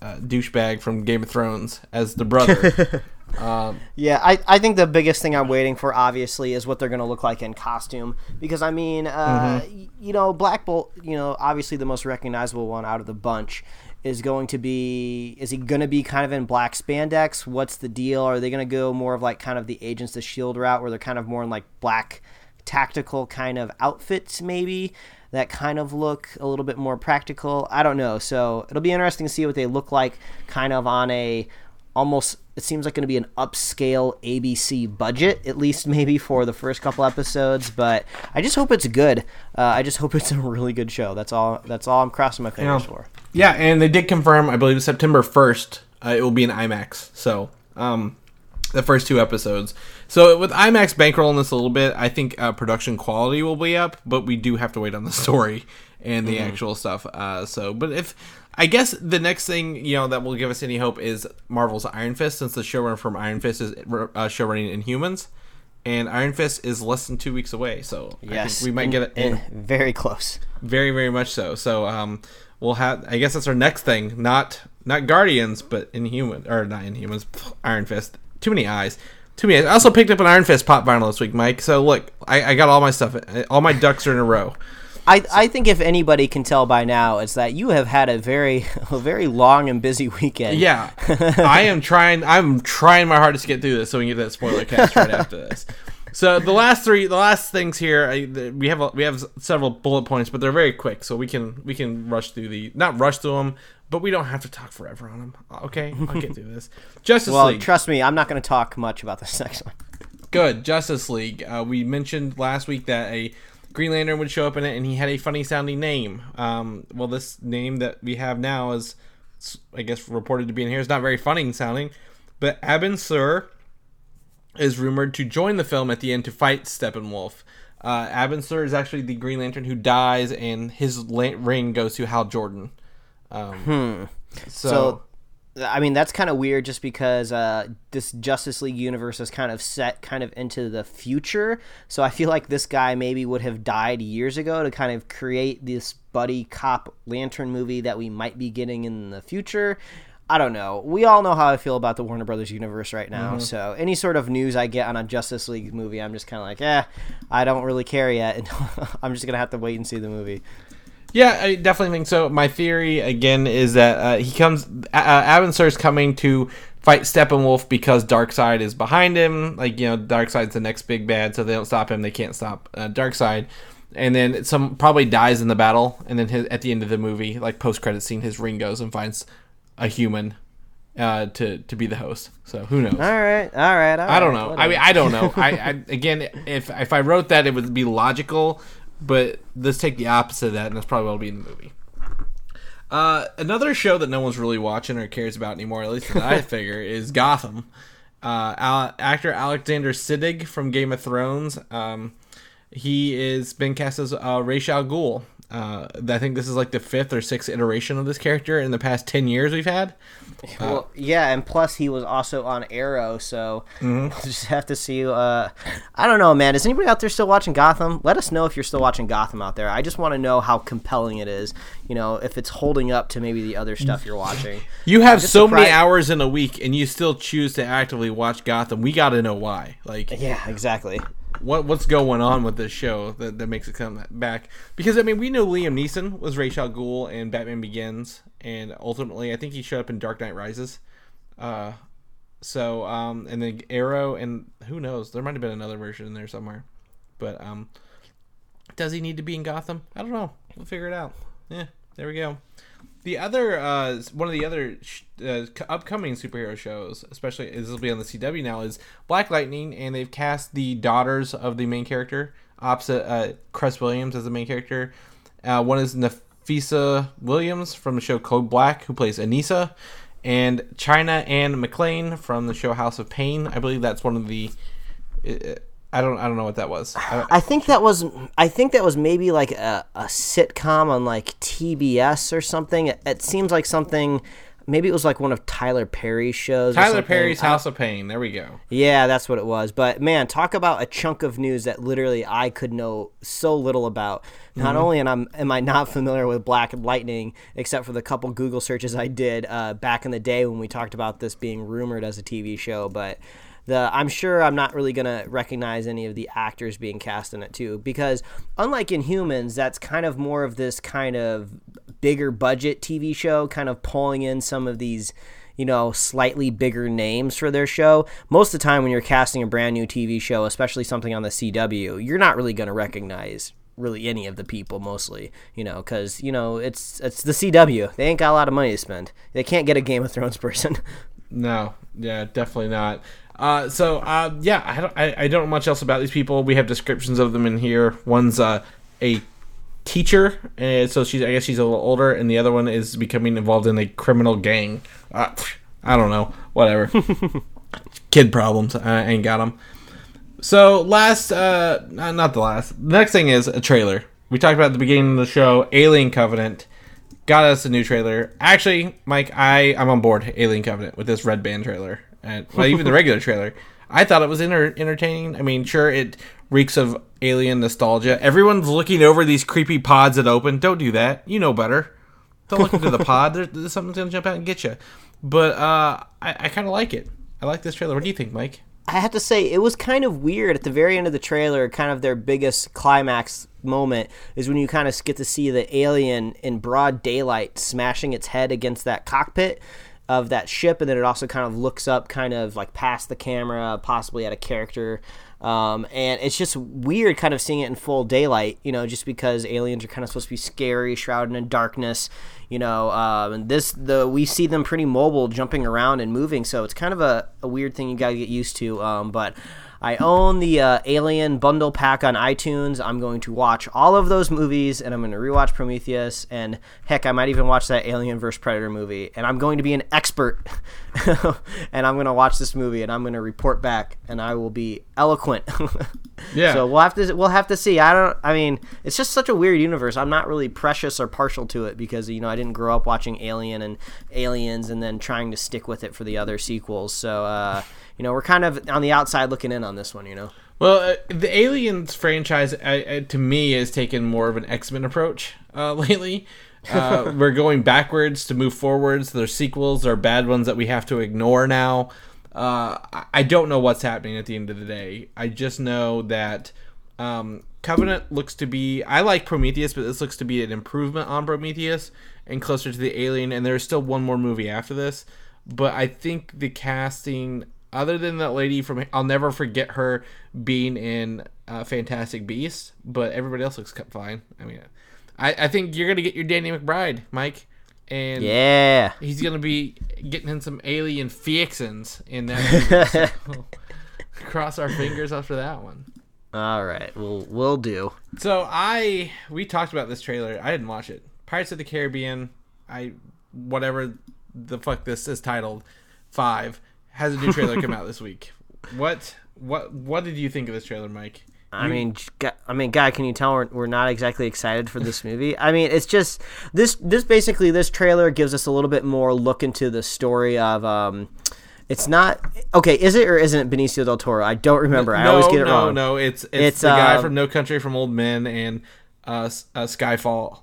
S2: uh, douchebag from Game of Thrones as the brother. um,
S1: Yeah, I, I think the biggest thing I'm waiting for, obviously, is what they're going to look like in costume. Because, I mean, uh, y- you know, Black Bolt, you know, obviously the most recognizable one out of the bunch is going to be. Is he going to be kind of in black spandex? What's the deal? Are they going to go more of like kind of the Agents of S.H.I.E.L.D. route where they're kind of more in like black tactical kind of outfits, maybe? That kind of look a little bit more practical. I don't know. So it'll be interesting to see what they look like kind of on a almost it seems like going to be an upscale ABC budget, at least maybe for the first couple episodes. But I just hope it's good. Uh, I just hope it's a really good show. That's all. That's all I'm crossing my fingers
S2: Yeah.
S1: for.
S2: Yeah, and they did confirm, I believe September 1st, uh, it will be in IMAX. So, um, the first two episodes. So, with IMAX bankrolling this a little bit, I think uh, production quality will be up, but we do have to wait on the story and the actual stuff. Uh, so, but if. I guess the next thing you know that will give us any hope is Marvel's Iron Fist, since the showrunner from Iron Fist is uh, showrunning Inhumans, and Iron Fist is less than two weeks away. So I
S1: Yes,
S2: think we might get it.
S1: and very close.
S2: Very, very much so. So, um, we'll have. I guess that's our next thing. Not not Guardians, but Inhuman or not Inhumans. Iron Fist. Too many eyes. Too many. I also picked up an Iron Fist pop vinyl this week, Mike. So look, I, I got all my stuff. All my ducks are in a row.
S1: I, I think if anybody can tell by now, it's that you have had a very a very long and busy weekend.
S2: Yeah, I am trying. I'm trying my hardest to get through this, so we can get that spoiler cast right after this. So the last three, the last things here, I, the, we have a, we have several bullet points, but they're very quick, so we can we can rush through the not rush through them, but we don't have to talk forever on them. Okay, I'll get through this. Justice League.
S1: Well,
S2: League.
S1: trust me, I'm not going to talk much about this next one.
S2: Good. Justice League. Uh, we mentioned last week that a Green Lantern would show up in it, and he had a funny sounding name. Um, well, this name that we have now is, I guess, reported to be in here is not very funny sounding, but Abin Sur is rumored to join the film at the end to fight Steppenwolf. Uh, Abin Sur is actually the Green Lantern who dies, and his la- ring goes to Hal Jordan. Um, so,
S1: So, I mean, that's kind of weird just because uh, this Justice League universe is kind of set kind of into the future. So I feel like this guy maybe would have died years ago to kind of create this buddy cop lantern movie that we might be getting in the future. I don't know. We all know how I feel about the Warner Brothers universe right now. So any sort of news I get on a Justice League movie, I'm just kind of like, eh, I don't really care yet. I'm just gonna have to wait and see the movie.
S2: Yeah, I definitely think so. My theory again is that uh, he comes. Uh, is coming to fight Steppenwolf because Darkseid is behind him. Like you know, Darkseid's the next big bad, so they don't stop him. They can't stop uh, Darkseid. And then some probably dies in the battle, and then his, at the end of the movie, like post credit scene, his ring goes and finds a human uh, to to be the host. So who knows?
S1: All right, all right. All
S2: I don't
S1: right,
S2: know. I mean, I don't know. I, I again, if if I wrote that, it would be logical. But let's take the opposite of that, and that's probably what'll be in the movie. Uh, another show that no one's really watching or cares about anymore, at least that I figure, is Gotham. Uh, Al- actor Alexander Siddig from Game of Thrones. Um, he is been cast as uh, Ra's al Ghul. Uh, I think this is like the fifth or sixth iteration of this character in the past ten years we've had.
S1: Well, yeah, and plus he was also on Arrow, so
S2: Mm-hmm.
S1: we'll just have to see. Uh, I don't know, man. Is anybody out there still watching Gotham? Let us know if you're still watching Gotham out there. I just want to know how compelling it is. You know, if it's holding up to maybe the other stuff you're watching.
S2: You have so many hours in a week, and you still choose to actively watch Gotham. We got to know why. Like,
S1: Yeah, exactly.
S2: What what's going on with this show that, that makes it come back? Because I mean, we know Liam Neeson was Ra's al Ghul in Batman Begins, and ultimately, I think he showed up in Dark Knight Rises. Uh, so um, and then Arrow, and who knows? There might have been another version in there somewhere. But um, does he need to be in Gotham? I don't know. We'll figure it out. Yeah, there we go. The other uh, one of the other sh- uh, upcoming superhero shows, especially this will be on the CW now, is Black Lightning, and they've cast the daughters of the main character opposite uh, Cress Williams as the main character. Uh, one is Nafessa Williams from the show Code Black, who plays Anissa, and China Anne McClain from the show House of Payne. I believe that's one of the. uh, I don't. I don't know what that was. I,
S1: I think that was. I think that was maybe like a, a sitcom on like TBS or something. It, it seems like something. Maybe it was like one of Tyler Perry's shows.
S2: Tyler. Perry's House of Payne. There we go.
S1: Yeah, that's what it was. But man, talk about a chunk of news that literally I could know so little about. Not only am I, am I not familiar with Black Lightning, except for the couple Google searches I did uh, back in the day when we talked about this being rumored as a TV show, but the I'm sure I'm not really gonna recognize any of the actors being cast in it too, because unlike Inhumans that's kind of more of this kind of bigger budget TV show, kind of pulling in some of these you know, slightly bigger names for their show. Most of the time, when you're casting a brand new TV show, especially something on the CW, you're not really going to recognize really any of the people mostly you know because you know it's it's the cw they ain't got a lot of money to spend they can't get a game of thrones person
S2: No, yeah, definitely not. Uh, so uh, yeah, I don't, I, I don't know much else about these people. We have descriptions of them in here. One's uh, a teacher, and so she's I guess she's a little older, and the other one is becoming involved in a criminal gang. Uh, I don't know, whatever. Kid problems. I ain't got them. So last, uh, not not the last. The next thing is a trailer. We talked about at the beginning of the show, Alien Covenant. Got us a new trailer. Actually, Mike, I I'm on board Alien Covenant with this Red Band trailer, and well, even the regular trailer. I thought it was enter- entertaining. I mean, sure, it reeks of alien nostalgia. Everyone's looking over these creepy pods that open. Don't do that. You know better. Don't look into the pod. There, there's something's gonna jump out and get you. But uh, I, I kind of like it. I like this trailer. What do you think, Mike?
S1: I have to say it was kind of weird at the very end of the trailer. Kind of their biggest climax moment is when you kind of get to see the alien in broad daylight smashing its head against that cockpit of that ship, and then it also kind of looks up, kind of like past the camera, possibly at a character. Um, and it's just weird, kind of seeing it in full daylight, you know, just because aliens are kind of supposed to be scary, shrouded in darkness, you know. Um, and this, the we see them pretty mobile, jumping around and moving, so it's kind of a, a weird thing you got to get used to. Um, but I own the uh, Alien bundle pack on iTunes. I'm going to watch all of those movies, and I'm going to rewatch Prometheus, and heck, I might even watch that Alien vs Predator movie. And I'm going to be an expert, and I'm going to watch this movie, and I'm going to report back, and I will be eloquent.
S2: Yeah.
S1: So we'll have to we'll have to see. I don't. I mean, it's just such a weird universe. I'm not really precious or partial to it because you know I didn't grow up watching Alien and Aliens and then trying to stick with it for the other sequels. So uh, you know we're kind of on the outside looking in on this one. You know.
S2: Well, uh, the Aliens franchise, uh, to me, has taken more of an X Men approach uh, lately. Uh, we're going backwards to move forwards. There's sequels, there are bad ones that we have to ignore now. Uh, I- I don't know what's happening at the end of the day. I just know that um, Covenant looks to be. I like Prometheus, but this looks to be an improvement on Prometheus and closer to the Alien. And there's still one more movie after this. But I think the casting, other than that lady from, I'll never forget her being in uh, Fantastic Beasts, but everybody else looks fine. I mean, I, I think you're gonna get your Danny McBride, Mike, and
S1: Yeah.
S2: he's gonna be getting in some alien fixins in that. movie. So, cross our fingers after that one.
S1: All right. We'll we'll do.
S2: So I we talked about this trailer. I didn't watch it. Pirates of the Caribbean. I whatever the fuck this is titled. Five has a new trailer come out this week. What what what did you think of this trailer, Mike?
S1: I mean, I mean, guy, can you tell we're, we're not exactly excited for this movie? I mean, it's just this. This basically, this trailer gives us a little bit more look into the story of. Um, it's not okay. Is it or isn't it Benicio del Toro? I don't remember. I always get it
S2: no,
S1: wrong.
S2: no. It's it's,
S1: It's,
S2: the guy
S1: uh,
S2: from No Country from Old Men and uh, uh Skyfall.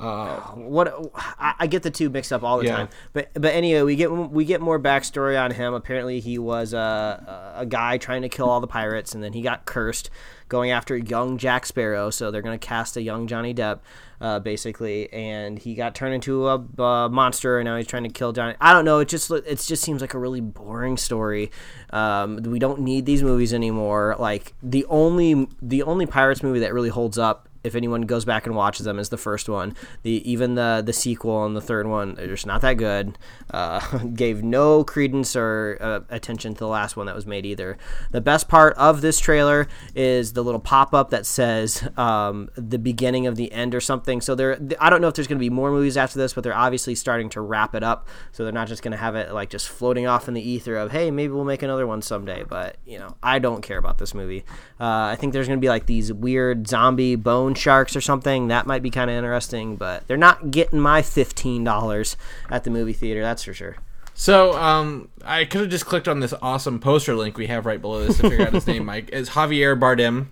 S2: Uh,
S1: what I, I get the two mixed up all the
S2: Yeah.
S1: time. But but anyway, we get we get more backstory on him. Apparently, he was a a guy trying to kill all the pirates, and then he got cursed, going after young Jack Sparrow. So they're gonna cast a young Johnny Depp, uh, basically, and he got turned into a, a monster, and now he's trying to kill Johnny. I don't know. It just it just seems like a really boring story. Um, we don't need these movies anymore. Like the only the only pirates movie that really holds up if anyone goes back and watches them is the first one. The even the the sequel and the third one they're just not that good. Uh, gave no credence or uh, attention to the last one that was made either. The best part of this trailer is the little pop-up that says um, the beginning of the end or something. So there i don't know if there's going to be more movies after this but they're obviously starting to wrap it up. So they're not just going to have it like just floating off in the ether of hey maybe we'll make another one someday. But you know i don't care about this movie. Uh, i think there's going to be like these weird zombie bone sharks or something that might be kind of interesting but they're not getting my $15 at the movie theater that's for sure
S2: so um, I could have just clicked on this awesome poster link we have right below this to figure out his name. Mike is Javier Bardem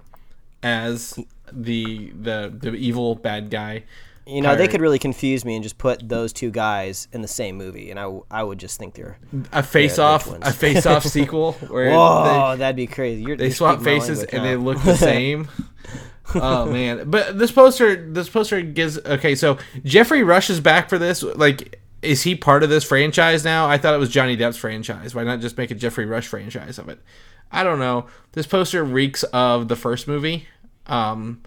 S2: as the the the evil bad guy.
S1: you know they could really confuse me and just put those two guys in the same movie and i, w- I would just think they're
S2: a face off a face off sequel where
S1: whoa
S2: they,
S1: that'd be crazy You're,
S2: they swap faces and they look the same. Oh man! But this poster, this poster gives okay. So Geoffrey Rush is back for this. Like, is he part of this franchise now? I thought it was Johnny Depp's franchise. Why not just make a Geoffrey Rush franchise of it? I don't know. This poster reeks of the first movie. Um,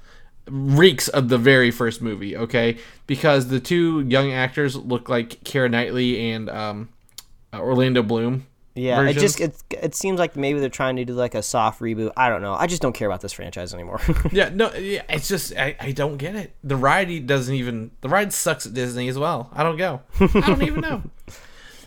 S2: reeks of the very first movie. Okay, because the two young actors look like Keira Knightley and um, uh, Orlando Bloom.
S1: Yeah,
S2: versions.
S1: it just it, it seems like maybe they're trying to do like a soft reboot. I don't know. I just don't care about this franchise anymore.
S2: Yeah, no, yeah, it's just I, I don't get it. The ride doesn't even the ride sucks at Disney as well. I don't go. I don't even know.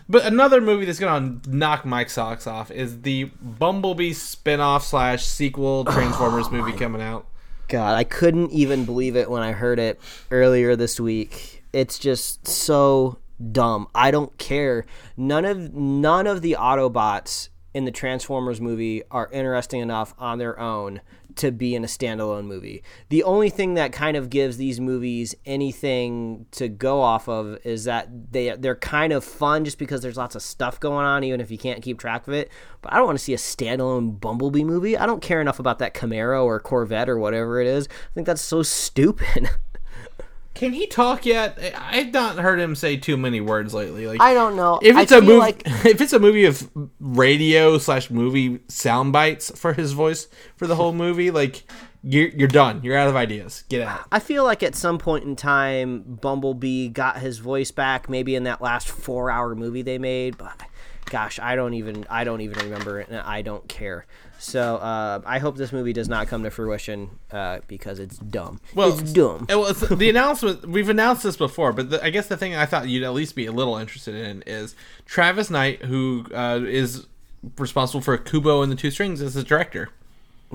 S2: But another movie that's gonna knock Mike's socks off is the Bumblebee spin-off slash sequel oh Transformers movie coming out.
S1: God, I couldn't even believe it when I heard it earlier this week. It's just so dumb. I don't care. None of none of the Autobots in the Transformers movie are interesting enough on their own to be in a standalone movie. The only thing that kind of gives these movies anything to go off of is that they they're kind of fun just because there's lots of stuff going on even if you can't keep track of it. But I don't want to see a standalone Bumblebee movie. I don't care enough about that Camaro or Corvette or whatever it is. I think that's so stupid.
S2: Can he talk yet? I've not heard him say too many words lately. Like
S1: I don't know.
S2: if it's a movie,
S1: like-
S2: if it's a movie of radio slash movie sound bites for his voice for the whole movie, like you're you're done. You're out of ideas. Get out.
S1: I feel like at some point in time, Bumblebee got his voice back, maybe in that last four-hour movie they made. But gosh, I don't even I don't even remember it, and I don't care. So uh, I hope this movie does not come to fruition uh, because it's dumb.
S2: Well,
S1: it's dumb.
S2: It was the announcement. We've announced this before, but the, I guess the thing I thought you'd at least be a little interested in is Travis Knight, who uh, is responsible for Kubo and the Two Strings, as the director.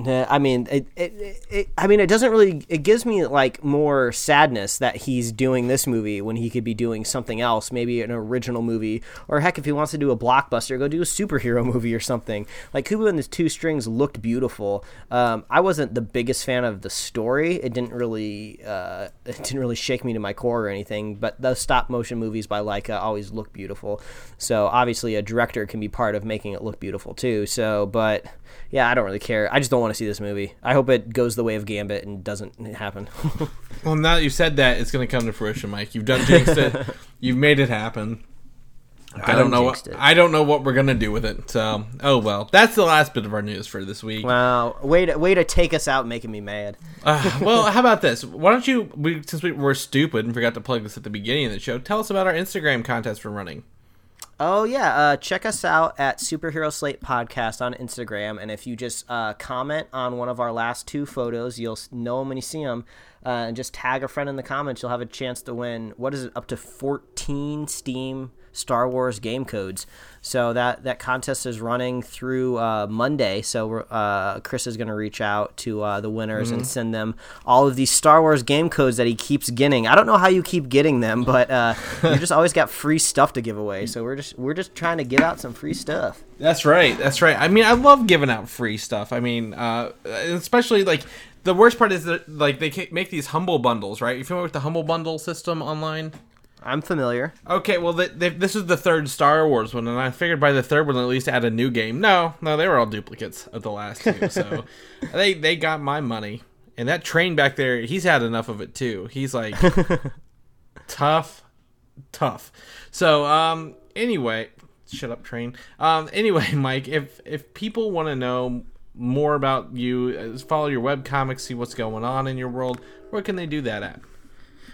S1: I mean, it, it, it, I mean, it doesn't really. It gives me like more sadness that he's doing this movie when he could be doing something else, maybe an original movie, or heck, if he wants to do a blockbuster, go do a superhero movie or something. Like Kubo and the Two Strings looked beautiful. Um, I wasn't the biggest fan of the story. It didn't really, uh, it didn't really shake me to my core or anything. But the stop motion movies by Laika always look beautiful. So obviously, a director can be part of making it look beautiful too. So, but yeah, I don't really care. I just don't want to see this movie. I hope it goes the way of Gambit and doesn't happen.
S2: well, now that you said that, it's going to come to fruition, Mike. You've done jinxed it. You've made it happen. I don't know what
S1: it.
S2: I don't know what we're gonna do with it. So, oh well. That's the last bit of our news for this week.
S1: Wow, way to way to take us out, making me mad.
S2: Uh, well, how about this? Why don't you? We, since we were stupid and forgot to plug this at the beginning of the show, tell us about our Instagram contest we're running.
S1: Oh yeah, uh, check us out at Superhero Slate Podcast on Instagram, and if you just uh, comment on one of our last two photos, you'll know them when you see them, uh, and just tag a friend in the comments. You'll have a chance to win. What is it? Up to fourteen Steam Star Wars game codes. So that that contest is running through uh, Monday. So uh, Chris is going to reach out to uh, the winners mm-hmm. and send them all of these Star Wars game codes that he keeps getting. I don't know how you keep getting them, but uh, you just always got free stuff to give away. So we're just we're just trying to give out some free stuff.
S2: That's right. That's right. I mean, I love giving out free stuff. I mean, uh, especially like the worst part is that like they make these humble bundles, right? You familiar with the humble bundle system online?
S1: I'm familiar.
S2: Okay, well, they, they, this is the third Star Wars one, and I figured by the third one at least add a new game. No, no, they were all duplicates of the last two, so they they got my money. And that train back there, he's had enough of it too. He's like tough, tough. So, um, anyway, shut up, train. Um, anyway, Mike, if if people want to know more about you, uh, follow your web comics, see what's going on in your world, where can they do that at?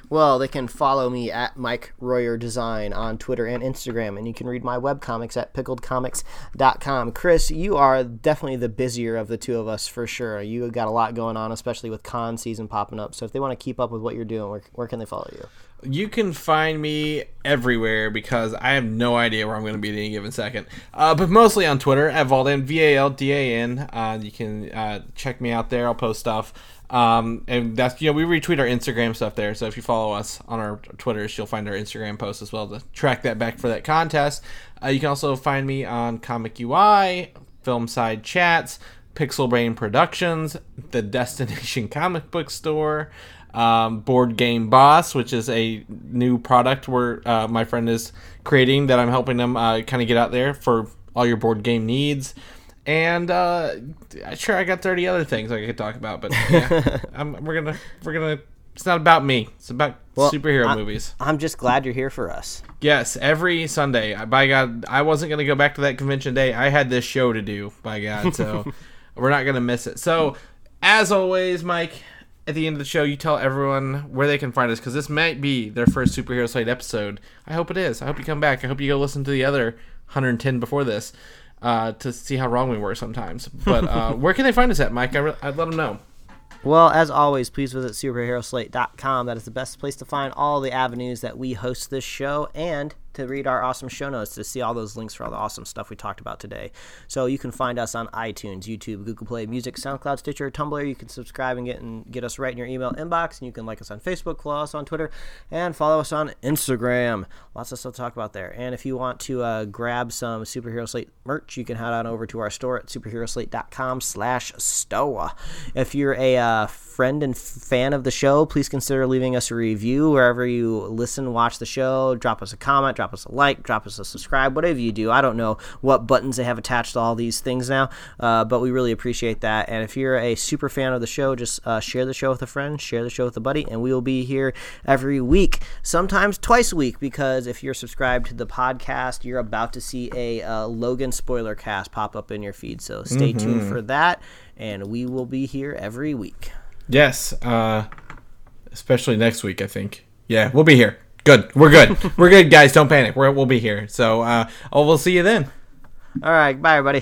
S1: Well, they can follow me at Mike Royer Design on Twitter and Instagram, and you can read my webcomics at pickledcomics.com. Chris, you are definitely the busier of the two of us for sure. You got a lot going on, especially with con season popping up. So if they want to keep up with what you're doing, where, where can they follow you?
S2: You can find me everywhere because I have no idea where I'm going to be at any given second. Uh, but mostly on Twitter at Valdan, V A L D A N. Uh, you can uh, check me out there. I'll post stuff. Um, and that's you know we retweet our Instagram stuff there. So if you follow us on our Twitters, you'll find our Instagram posts as well to track that back for that contest. Uh, you can also find me on Comic UI, Film Side Chats, Pixel Brain Productions, the Destination Comic Book Store. Um, Board Game Boss, which is a new product where uh, my friend is creating that I'm helping them uh, kind of get out there for all your board game needs. And uh, sure, I got thirty other things I could talk about, but yeah, we're gonna we're gonna. It's not about me. It's about well, superhero
S1: I,
S2: movies.
S1: I'm just glad you're here for us.
S2: Yes, every Sunday. By God, I wasn't gonna go back to that convention day. I had this show to do. By God, so we're not gonna miss it. So, as always, Mike. At the end of the show, you tell everyone where they can find us because this might be their first superhero slate episode. I hope it is. I hope you come back. I hope you go listen to the other 110 before this uh, to see how wrong we were sometimes. But uh, where can they find us at, Mike? I would let them know.
S1: Well, as always, please visit superheroslate.com. That is the best place to find all the avenues that we host this show and to read our awesome show notes to see all those links for all the awesome stuff we talked about today. So you can find us on iTunes, YouTube, Google Play Music, SoundCloud, Stitcher, Tumblr. You can subscribe and get and get us right in your email inbox. And you can like us on Facebook, follow us on Twitter, and follow us on Instagram. Lots of stuff to talk about there. And if you want to uh, grab some Superhero Slate merch, you can head on over to our store at superheroslate.com slash stoa. If you're a uh, friend and fan of the show, please consider leaving us a review wherever you listen, watch the show. Drop us a comment, drop drop us a like, drop us a subscribe, whatever you do. I don't know what buttons they have attached to all these things now, uh, but we really appreciate that. And if you're a super fan of the show, just uh, share the show with a friend, share the show with a buddy, and we will be here every week, sometimes twice a week, because if you're subscribed to the podcast, you're about to see a uh, Logan spoiler cast pop up in your feed. So stay mm-hmm. tuned for that, and we will be here every week.
S2: Yes, uh, especially next week, I think. Yeah, we'll be here. Good. We're good. We're good, guys. Don't panic. We're, we'll be here. So, uh, oh, we'll see you then.
S1: All right, bye everybody.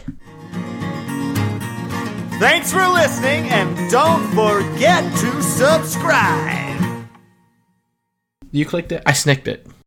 S3: Thanks for listening, and don't forget to subscribe.
S2: You clicked it. I snicked it.